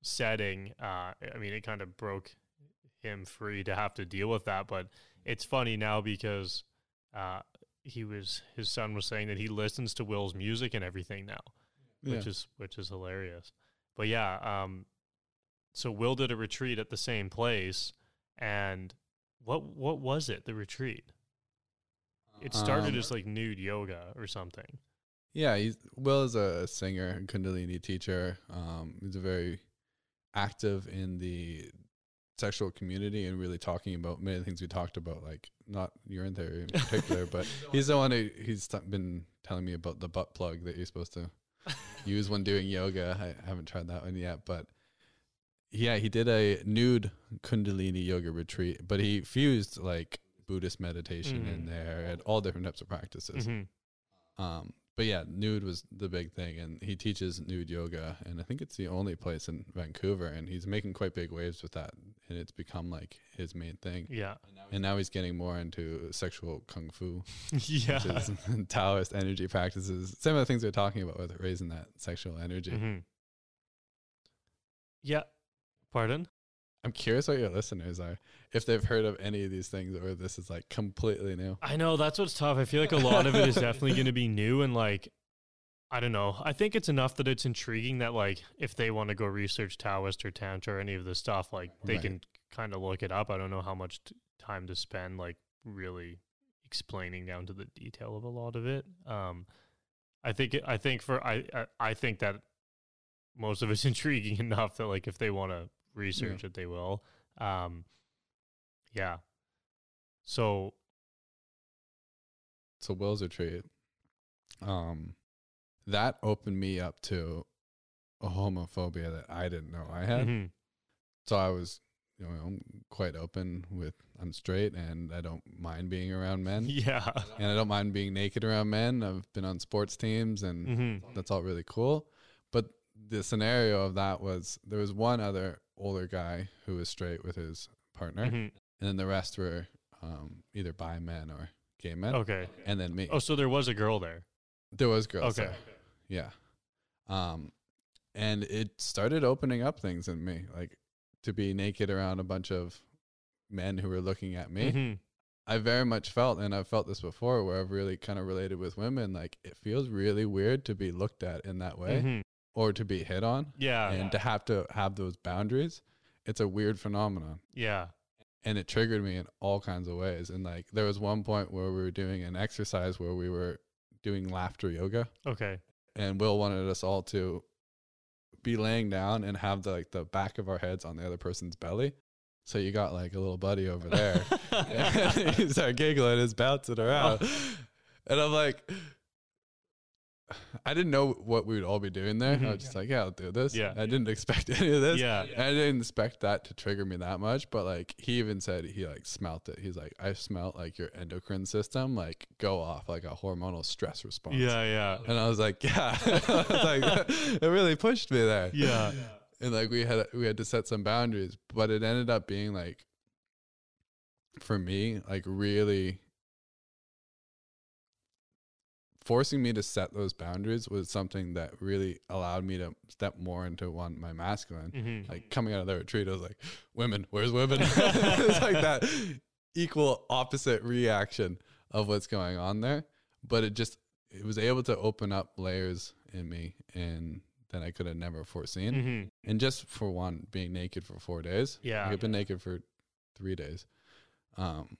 setting. Uh, I mean, it kind of broke him free to have to deal with that. But it's funny now because uh, he was his son was saying that he listens to Will's music and everything now, which Yeah. is which is hilarious. But yeah, um, so Will did a retreat at the same place, and what what was it? The retreat. It started Um, as like nude yoga or something. Yeah, he's Will is a singer, and Kundalini teacher. Um, he's a very active in the sexual community and really talking about many things we talked about, like not urine theory in particular, but he's the one who he's t- been telling me about the butt plug that you're supposed to use when doing yoga. I haven't tried that one yet, but yeah, he did a nude Kundalini yoga retreat, but he fused like Buddhist meditation in Mm. there and all different types of practices. Mhm. Um, but yeah, nude was the big thing, and he teaches nude yoga, and I think it's the only place in Vancouver, and he's making quite big waves with that, and it's become like his main thing. Yeah. And now he's getting more into sexual kung fu, yeah. Taoist energy practices. Some of the things we're talking about with raising that sexual energy. Mhm. Yeah. Pardon? I'm curious what your listeners are, if they've heard of any of these things, or this is like completely new. I know that's what's tough. I feel like a lot of it is definitely going to be new and like I don't know. I think it's enough that it's intriguing that like if they want to go research Taoist or Tantra or any of this stuff, like they Right. can kind of look it up. I don't know how much t- time to spend like really explaining down to the detail of a lot of it. Um, I think I think for I, I I think that most of it's intriguing enough that like if they want to research it, they will. Um, yeah. So So Will's retreat, um, that opened me up to a homophobia that I didn't know I had. mhm. So I was, you know, I'm quite open with I'm straight and I don't mind being around men, yeah. and I don't mind being naked around men. I've been on sports teams and hmm that's all really cool. The scenario of that was there was one other older guy who was straight with his partner, hmm and then the rest were um, either bi men or gay men, Okay. and then me. Oh, so there was a girl there. There was girls. Okay. there. Yeah. Um, and it started opening up things in me, like to be naked around a bunch of men who were looking at me. Mhm. I very much felt, and I've felt this before, where I've really kind of related with women. Like it feels really weird to be looked at in that way, Mhm. Or to be hit on, Yeah. and to have to have those boundaries. It's a weird phenomenon, yeah. and it triggered me in all kinds of ways. And like there was one point where we were doing an exercise where we were doing laughter yoga, Okay. and Will wanted us all to be laying down and have the, like the back of our heads on the other person's belly. So you got like a little buddy over there. and he started giggling, he's bouncing around. Oh. And I'm like, I didn't know what we would all be doing there. I Mhm. was just like, yeah, I'll do this. Yeah. I didn't expect any of this. yeah. I didn't expect that to trigger me that much, but like he even said he like smelt it. He's like, I smelt like your endocrine system like go off like a hormonal stress response. Yeah. Yeah. And I was like, yeah. Was like, it really pushed me there. Yeah. And like we had we had to set some boundaries, but it ended up being like for me, like really forcing me to set those boundaries was something that really allowed me to step more into one my masculine. Mhm. Like coming out of the retreat, I was like, "Women, where's women?" it's like that equal opposite reaction of what's going on there. But it just it was able to open up layers in me, and that I could have never foreseen. Mhm. And just for one, being naked for four days. Yeah. like, I've been naked for three days, um,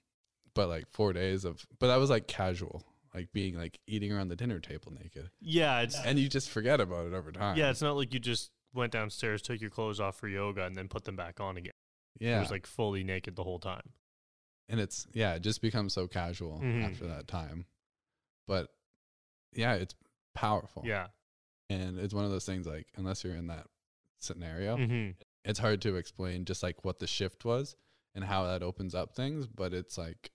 but like four days of, but that was like casual. Like being like eating around the dinner table naked, Yeah, it's and you just forget about it over time. yeah, it's not like you just went downstairs, took your clothes off for yoga, and then put them back on again. It yeah, was like fully naked the whole time. and it's yeah, it just becomes so casual Mhm. after that time. But yeah, it's powerful. Yeah. and it's one of those things like unless you're in that scenario, hmm it's hard to explain just like what the shift was and how that opens up things. But it's like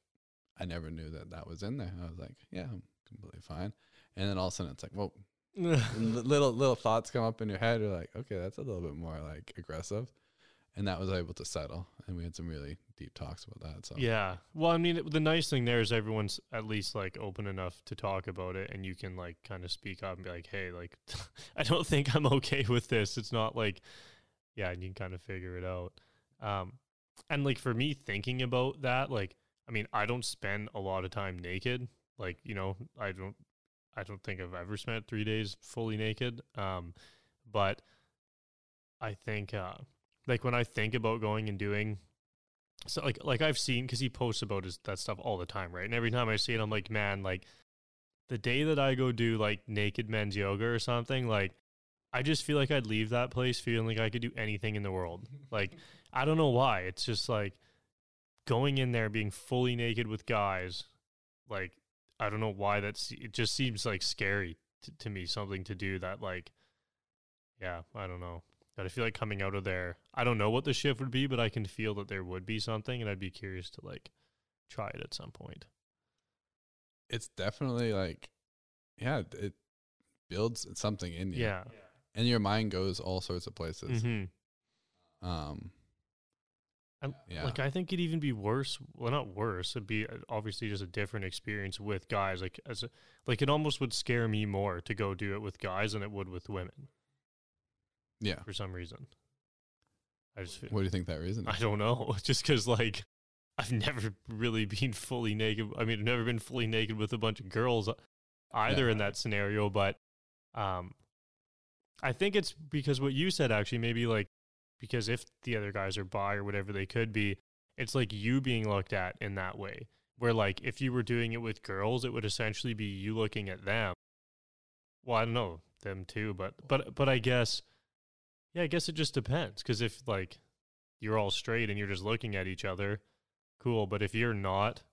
I never knew that that was in there. I was like, yeah, I'm completely fine. And then all of a sudden, it's like, whoa, little little thoughts come up in your head. You're like, okay, that's a little bit more like aggressive, and that was able to settle. And we had some really deep talks about that. So Yeah. Well, I mean, the nice thing there is everyone's at least like open enough to talk about it, and you can like kind of speak up and be like, "Hey, like, I don't think I'm okay with this." It's not like, yeah, and you can kind of figure it out. Um, and like for me, thinking about that, like, I mean, I don't spend a lot of time naked. Like, you know, I don't, I don't think I've ever spent three days fully naked. Um, but I think, uh, like when I think about going and doing so like like I've seen because he posts about his that stuff all the time, right? And every time I see it, I'm like, man, like the day that I go do like naked men's yoga or something, like I just feel like I'd leave that place feeling like I could do anything in the world. Like I don't know why. It's just like going in there being fully naked with guys. Like I don't know why that's. It just seems like scary to, to me. Something to do that like, yeah, I don't know. But I feel like coming out of there, I don't know what the shift would be, but I can feel that there would be something, and I'd be curious to like try it at some point. it's definitely like, yeah, it builds something in you. Yeah. and your mind goes all sorts of places. hmm Um, Yeah. like I think it'd even be worse. Well, not worse. It'd be uh, obviously just a different experience with guys. Like as a, like it almost would scare me more to go do it with guys than it would with women yeah. for some reason. I just What do you think that reason? I don't know. Just because like I've never really been fully naked. I mean, I've never been fully naked with a bunch of girls either in that scenario. But um, I think it's because what you said actually maybe like because if the other guys are bi or whatever they could be, it's like you being looked at in that way. Where like if you were doing it with girls, it would essentially be you looking at them. Well, I don't know them too, but but but I guess yeah, I guess it just depends. Because if like you're all straight and you're just looking at each other, cool. But if you're not,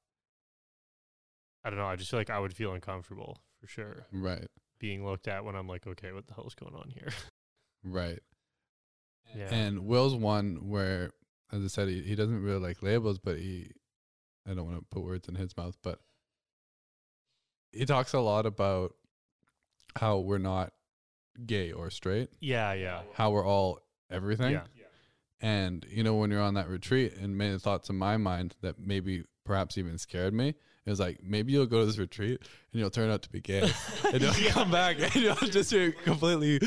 I don't know. I just feel like I would feel uncomfortable for sure Right. being looked at when I'm like, okay, what the hell's going on here? Right. Yeah. And Will's one where, as I said, he, he doesn't really like labels, but he, I don't want to put words in his mouth, but he talks a lot about how we're not gay or straight, yeah, yeah, how we're all everything. yeah, And, you know, when you're on that retreat, and many thoughts in my mind that maybe perhaps even scared me, it was like, maybe you'll go to this retreat and you'll turn out to be gay. and you'll come back and you'll just be completely,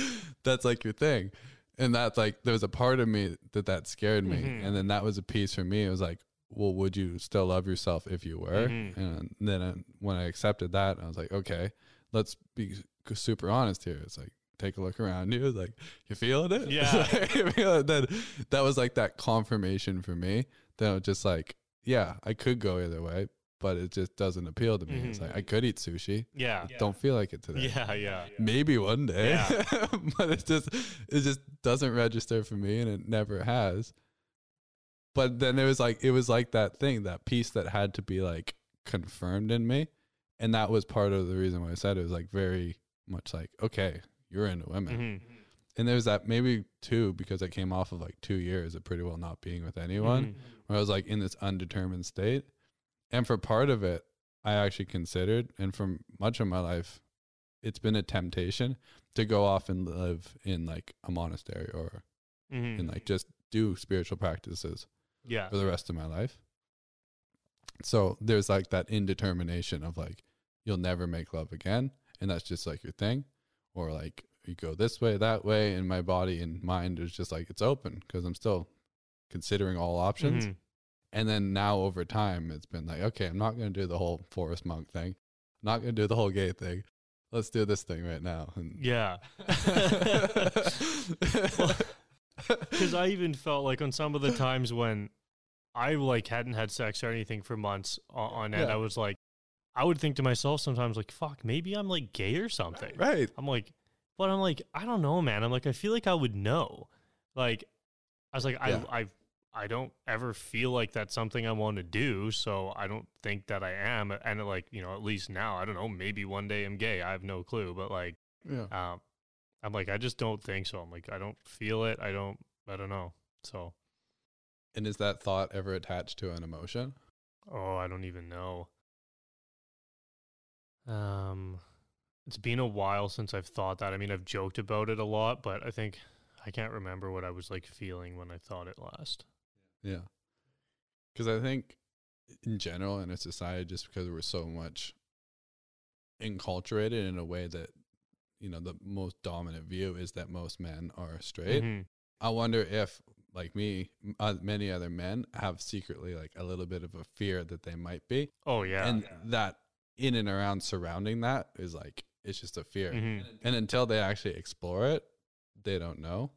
that's like your thing. And that's like, there was a part of me that that scared me. Mhm. And then that was a piece for me. It was like, well, would you still love yourself if you were? Mhm. And then uh, when I accepted that, I was like, okay, let's be super honest here. It's like, take a look around you. Like, you feeling it? Yeah. Then that was like that confirmation for me. That I was just like, yeah, I could go either way, but it just doesn't appeal to me. It's Mhm. like I could eat sushi. yeah, Don't feel like it today. yeah, yeah. Maybe one day, Yeah. but it just it just doesn't register for me, and it never has. But then it was like it was like that thing, that piece that had to be like confirmed in me, and that was part of the reason why I said it was like very much like okay, you're into women, Mhm. and there's that maybe too because I came off of like two years of pretty well not being with anyone, Mhm. where I was like in this undetermined state. And for part of it, I actually considered, and for much of my life, it's been a temptation to go off and live in like a monastery or Mhm. and like just do spiritual practices yeah, for the rest of my life. So there's like that indetermination of like you'll never make love again, and that's just like your thing, or like you go this way, that way, and my body and mind is just like it's open because I'm still considering all options. Mhm. And then now over time, it's been like, okay, I'm not going to do the whole forest monk thing. I'm not going to do the whole gay thing. Let's do this thing right now. And yeah. Because I even felt like on some of the times when I like hadn't had sex or anything for months on, end, Yeah. I was like, I would think to myself sometimes like, fuck, maybe I'm like gay or something. Right. I'm like, but I'm like, I don't know, man. I'm like, I feel like I would know. Like, I was like, Yeah. I, I, I don't ever feel like that's something I want to do. So I don't think that I am. And like, you know, at least now, I don't know. Maybe one day I'm gay. I have no clue. But like, Yeah. um, I'm like, I just don't think so. I'm like, I don't feel it. I don't. I don't know. So, And is that thought ever attached to an emotion? oh, I don't even know. Um, it's been a while since I've thought that. I mean, I've joked about it a lot, but I think I can't remember what I was like feeling when I thought it last. Yeah. Because I think in general in a society, just because we're so much enculturated in a way that, you know, the most dominant view is that most men are straight. Mhm. I wonder if, like me, uh, many other men have secretly like a little bit of a fear that they might be. Oh yeah. And that in and around surrounding that is like, it's just a fear. Mhm. And until they actually explore it, they don't know.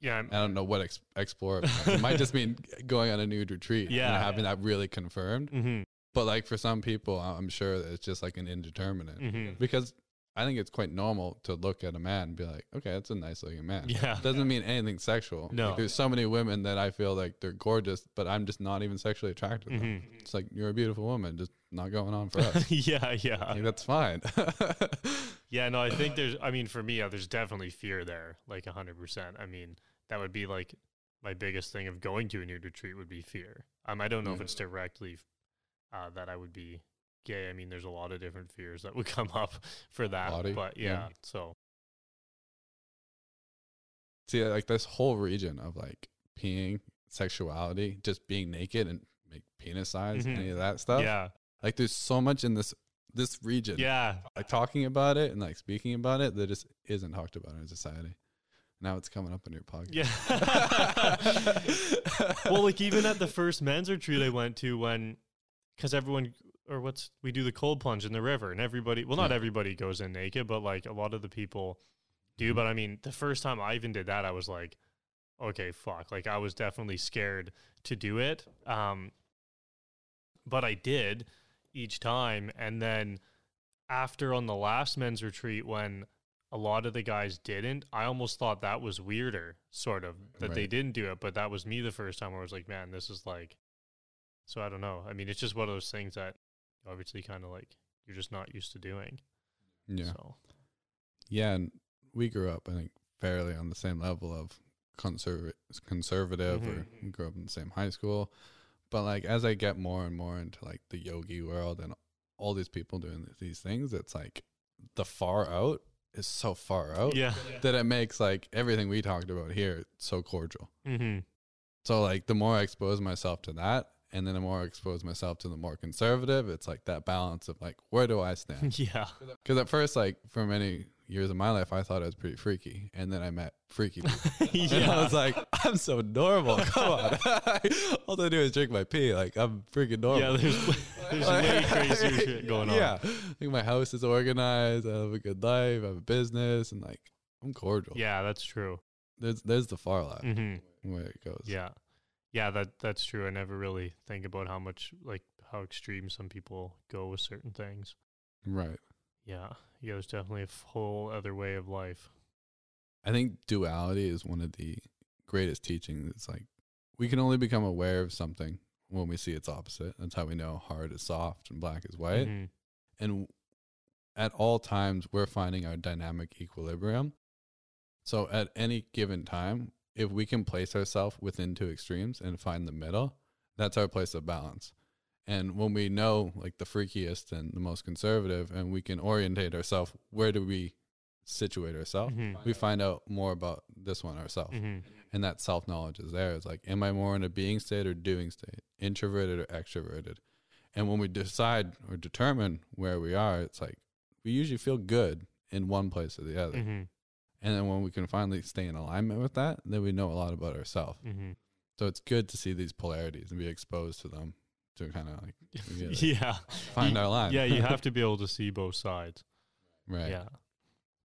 Yeah. I'm- I don't know what ex- explore. it might just mean going on a nude retreat. Yeah. and having that really confirmed. mhm. But like for some people, I'm sure it's just like an indeterminate Mhm. because I think it's quite normal to look at a man and be like, okay, that's a nice looking man. Yeah. doesn't mean anything sexual. No. Like, there's so many women that I feel like they're gorgeous, but I'm just not even sexually attracted to them. Mhm. It's like you're a beautiful woman, just not going on for us. yeah. Yeah. like, that's fine. Yeah, no, I think there's. I mean, for me, there's definitely fear there, like hundred percent. I mean, that would be like my biggest thing of going to a nude retreat would be fear. Um, I don't know if it's directly uh, that I would be gay. I mean, there's a lot of different fears that would come up for that. Body, but yeah, yeah. so See, like this whole region of like peeing, sexuality, just being naked and make penis size, Mhm. any of that stuff. yeah, Like there's so much in this this region. yeah, Like talking about it and like speaking about it that just isn't talked about in society. Now it's coming up in your podcast. yeah. well, like even at the first men's retreat I went to, when because everyone or what's we do the cold plunge in the river, and everybody, well, not Yeah. everybody goes in naked, but like a lot of the people do. But I mean, the first time I even did that, I was like, okay, fuck. Like I was definitely scared to do it. Um, but I did each time, and then after on the last men's retreat when a lot of the guys didn't, I almost thought that was weirder, sort of, that they didn't do it. But that was me the first time where I was like, man, this is like, so I don't know. I mean, it's just one of those things that obviously kind of like you're just not used to doing. Yeah. So, Yeah, and we grew up, I think, fairly on the same level of conservative, conservative, or Mhm. we grew up in the same high school. But like as I get more and more into like the yogi world and all these people doing th- these things, it's like the far out is so far out yeah. that it makes like everything we talked about here so cordial. Mm-hmm. So like the more I expose myself to that, and then the more I expose myself to the more conservative, it's like that balance of like where do I stand? yeah. Because at first, like for many years of my life, I thought I was pretty freaky, and then I met freaky people. And I was like, I'm so normal. Come on, all I do is drink my pee. Like I'm freaking normal. Yeah, there's there's way crazier shit going on. Yeah, like my house is organized. I have a good life. I have a business, and like I'm cordial. Yeah, that's true. there's there's the far left Mm-hmm. where it goes. Yeah. Yeah, that that's true. I never really think about how much like how extreme some people go with certain things. right. Yeah. Yeah, there's definitely a whole other way of life. I think duality is one of the greatest teachings. It's like we can only become aware of something when we see its opposite. That's how we know hard is soft and black is white. Mhm. And at all times, we're finding our dynamic equilibrium. So at any given time, if we can place ourselves within two extremes and find the middle, that's our place of balance. And when we know like the freakiest and the most conservative, and we can orientate ourselves, where do we situate ourselves? Mhm. We find out more about this one ourselves. Mhm. And that self knowledge is there. It's like, am I more in a being state or doing state, introverted or extroverted? And when we decide or determine where we are, it's like we usually feel good in one place or the other. Mhm. And then when we can finally stay in alignment with that, then we know a lot about ourselves. Mhm. So it's good to see these polarities and be exposed to them to kind of like yeah, find You- our line. Yeah, you have to be able to see both sides. right. Yeah.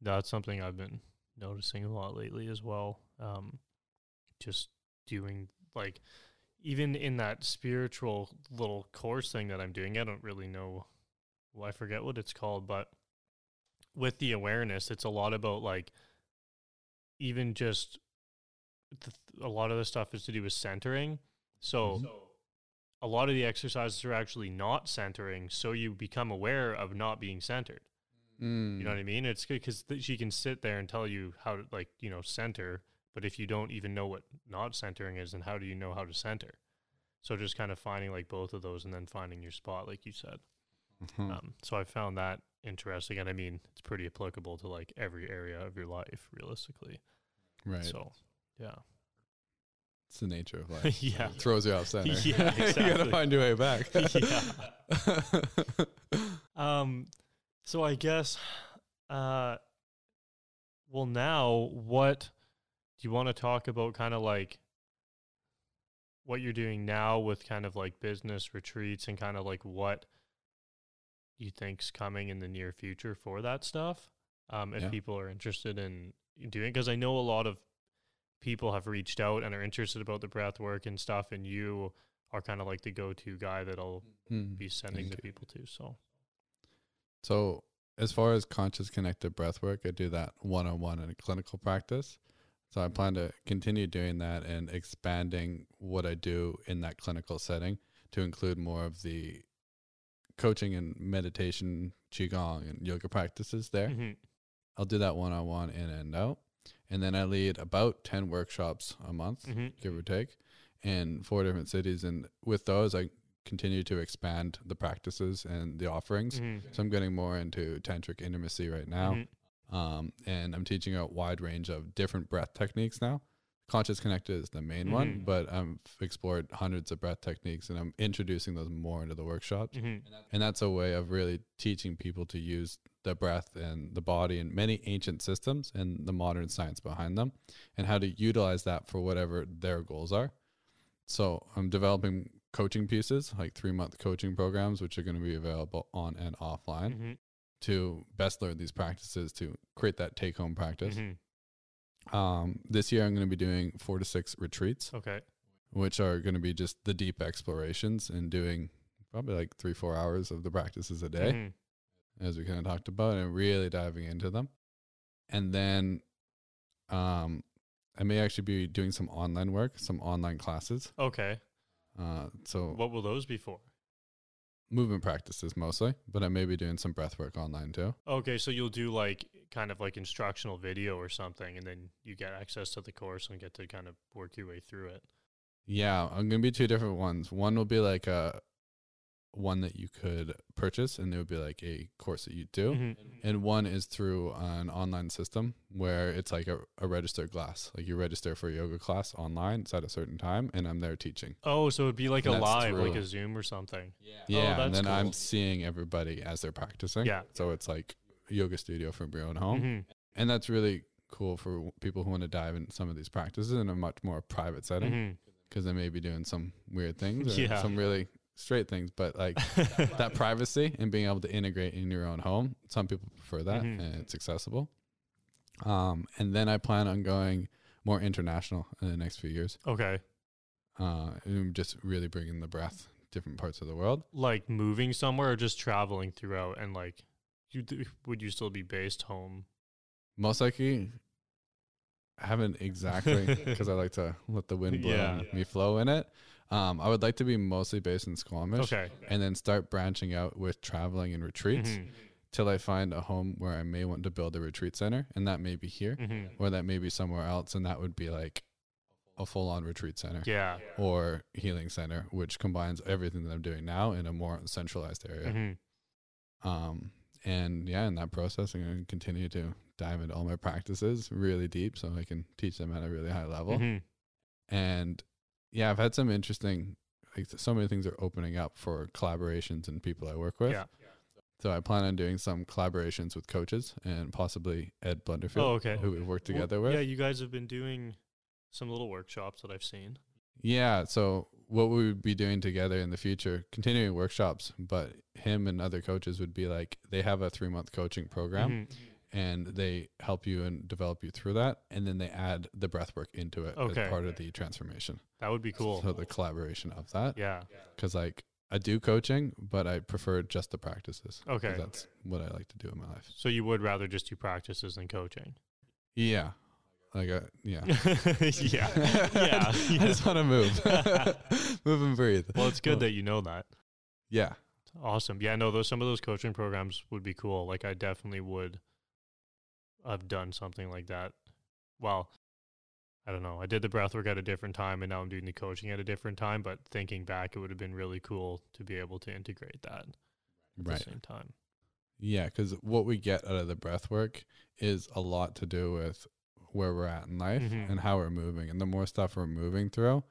That's something I've been noticing a lot lately as well. Um, just doing like even in that spiritual little course thing that I'm doing, I don't really know well, I forget what it's called, but with the awareness, it's a lot about like even just th- a lot of the stuff is to do with centering. So, Mhm. A lot of the exercises are actually not centering, so you become aware of not being centered. You know what I mean? It's good because th- she can sit there and tell you how to like you know center, but if you don't even know what not centering is, then how do you know how to center? So just kind of finding like both of those and then finding your spot, like you said. Mhm. Um, so I found that interesting, and I mean it's pretty applicable to like every area of your life, realistically. right. So, yeah, it's the nature of life. yeah, It throws you off center. Yeah, exactly. you gotta find your way back. yeah. Um, so I guess, uh, well, now what do you want to talk about? Kind of like what you're doing now with kind of like business retreats and kind of like what you think's coming in the near future for that stuff. Um, if Yeah. people are interested in doing, because I know a lot of people have reached out and are interested about the breath work and stuff, and you are kind of like the go-to guy that I'll Hmm. be sending Thank to people to. So. So, as far as conscious connected breath work, I do that one on one in a clinical practice. So, I plan to continue doing that and expanding what I do in that clinical setting to include more of the coaching and meditation, Qigong, and yoga practices there. Mhm. I'll do that one on one in and out. And then I lead about 10 workshops a month, Mhm. give or take, in four different cities. And with those, I continue to expand the practices and the offerings. Mhm. So I'm getting more into tantric intimacy right now. Mhm. Um, and I'm teaching a wide range of different breath techniques now. Conscious Connected is the main one, Mhm. but I've explored hundreds of breath techniques and I'm introducing those more into the workshops. Mhm. And that's a way of really teaching people to use the breath and the body and many ancient systems and the modern science behind them and how to utilize that for whatever their goals are. So I'm developing coaching pieces, like three month coaching programs, which are going to be available on and offline Mhm. to best learn these practices to create that take home practice. Mhm. Um, this year, I'm going to be doing four to six retreats, Okay. which are going to be just the deep explorations and doing probably like three, four hours of the practices a day Mhm. as we kind of talked about, and really diving into them. And then um, I may actually be doing some online work, some online classes. Okay. Uh, so What will those be for? movement practices mostly, but I may be doing some breath work online too. Okay, so you'll do like kind of like instructional video or something, and then you get access to the course and get to kind of work your way through it. Yeah, I'm gonna be two different ones. One will be like a one that you could purchase, and it would be like a course that you do. Mhm. and one is through an online system where it's like a, a registered class like you register for a yoga class online it's at a certain time and i'm there teaching Oh, so it'd be like And a that's live, like a Zoom or something. yeah that's and then i'm seeing everybody as they're practicing Yeah. so it's like a yoga studio from your own home Mhm. and that's really cool for people who want to dive in some of these practices in a much more private setting because they may be doing some weird things or Yeah. some really straight things but like that privacy and being able to integrate in your own home. Some people prefer that Mhm. and it's accessible. Um, and then I plan on going more international in the next few years. Okay. Uh, and just really bringing the breath different parts of the world. Like moving somewhere or just traveling throughout, and like, you th- would you still be based home? Most likely, I haven't exactly because I like to let the wind blow Yeah. me flow in it. Um, I would like to be mostly based in Squamish Okay. and then start branching out with traveling and retreats Mhm. till I find a home where I may want to build a retreat center, and that may be here. Mhm. or that may be somewhere else, and that would be like a full on retreat center Yeah. or healing center, which combines everything that I'm doing now in a more centralized area. Mhm. Um, and yeah, in that process, I'm going to continue to dive into all my practices really deep so I can teach them at a really high level. Mhm. And yeah, I've had some interesting, like, so many things are opening up for collaborations and people I work with. Yeah. So I plan on doing some collaborations with coaches and possibly Ed Blunderfield, Oh, okay. who we've worked Well, together with. Yeah, you guys have been doing some little workshops that I've seen. Yeah. So what we would be doing together in the future, continuing workshops, but him and other coaches would be like they have a three month coaching program Mhm. and they help you and develop you through that, and then they add the breath work into it Okay. as part of the transformation. That would be cool. So the collaboration of that, Yeah. because like I do coaching, but I prefer just the practices. Okay. That's what I like to do in my life. So you would rather just do practices than coaching? Yeah. Like, uh, yeah. yeah. Yeah. I just want to move, move and breathe. Well, it's good that you know that. Yeah. Awesome. Yeah, no, those some of those coaching programs would be cool. Like I definitely would have done something like that. Well, I don't know. I did the breath work at a different time and now I'm doing the coaching at a different time, but thinking back it would have been really cool to be able to integrate that at Right. the same time. Yeah, because what we get out of the breath work is a lot to do with where we're at in life Mhm. and how we're moving. And the more stuff we're moving through,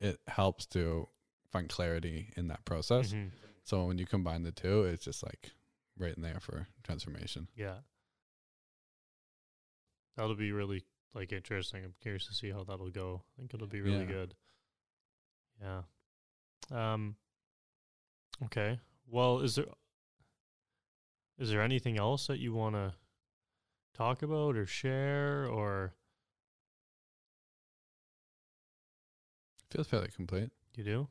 it helps to find clarity in that process. Mhm. So when you combine the two, it's just like right in there for transformation. Yeah. That'll be really like interesting. I'm curious to see how that'll go. I think it'll be really Yeah. good. Yeah. Um okay. Well, is there is there anything else that you want to talk about or share or Feels fairly complete. you do?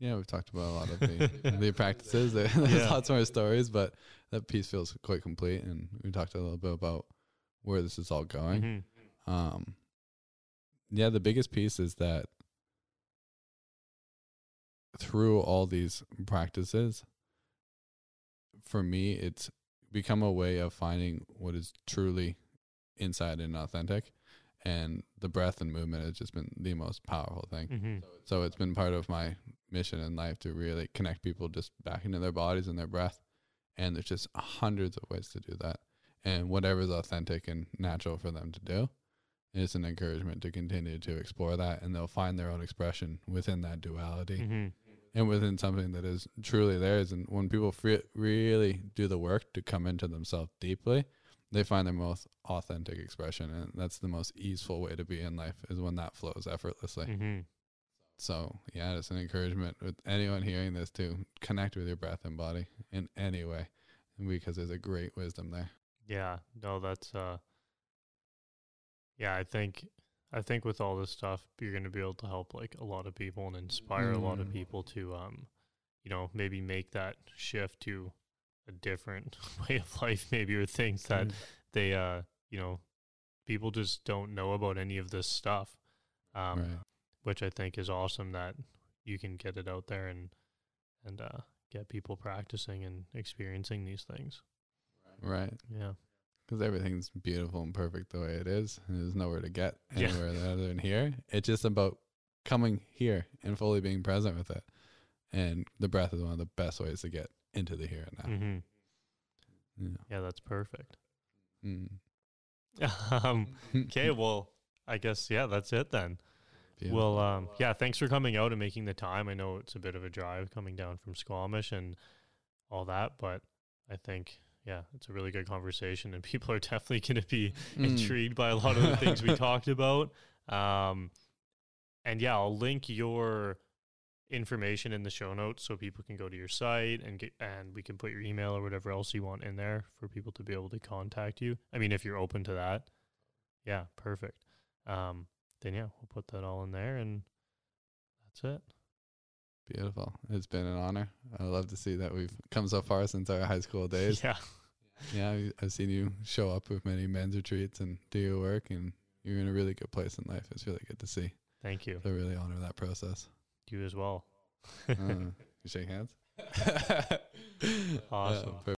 Yeah, we've talked about a lot of the, the practices. There's Yeah. lots more stories, but that piece feels quite complete. And we talked a little bit about where this is all going. Mhm. Um, yeah, the biggest piece is that through all these practices, for me, it's become a way of finding what is truly inside and authentic. And the breath and movement has just been the most powerful thing. Mhm. So it's been part of my mission in life to really connect people just back into their bodies and their breath. And there's just hundreds of ways to do that. And whatever is authentic and natural for them to do is an encouragement to continue to explore that. And they'll find their own expression within that duality Mhm. And within something that is truly theirs. And when people free, really do the work to come into themselves deeply, they find their most authentic expression. And that's the most easeful way to be in life is when that flows effortlessly. Mhm. So yeah, it's an encouragement with anyone hearing this to connect with your breath and body in any way, because there's a great wisdom there. Yeah, no, that's uh yeah, I think I think with all this stuff you're gonna be able to help like a lot of people and inspire a lot of Mm. people to um you know, maybe make that shift to a different way of life maybe or things that they uh you know people just don't know about any of this stuff. Um right, which I think is awesome that you can get it out there and and uh get people practicing and experiencing these things. right, Yeah. Because everything's beautiful and perfect the way it is. And there's nowhere to get Yeah. anywhere other than here. It's just about coming here and fully being present with it. And the breath is one of the best ways to get into the here and now. Mhm. Yeah. Yeah, that's perfect. Mm. um, okay, well, I guess yeah, that's it then. Beautiful. Well, um, yeah, thanks for coming out and making the time. I know it's a bit of a drive coming down from Squamish and all that, but I think yeah, it's a really good conversation, and people are definitely going to be Mm. intrigued by a lot of the things we talked about. Um, and yeah, I'll link your information in the show notes so people can go to your site and get and we can put your email or whatever else you want in there for people to be able to contact you. I mean, if you're open to that, yeah, perfect. Um, then yeah, we'll put that all in there, and that's it. Beautiful. It's been an honor. I love to see that we've come so far since our high school days. Yeah, Yeah, I've seen you show up with many men's retreats and do your work, and you're in a really good place in life. It's really good to see. thank you. I really honor that process. You as well. Uh, you shake hands. Awesome. Uh,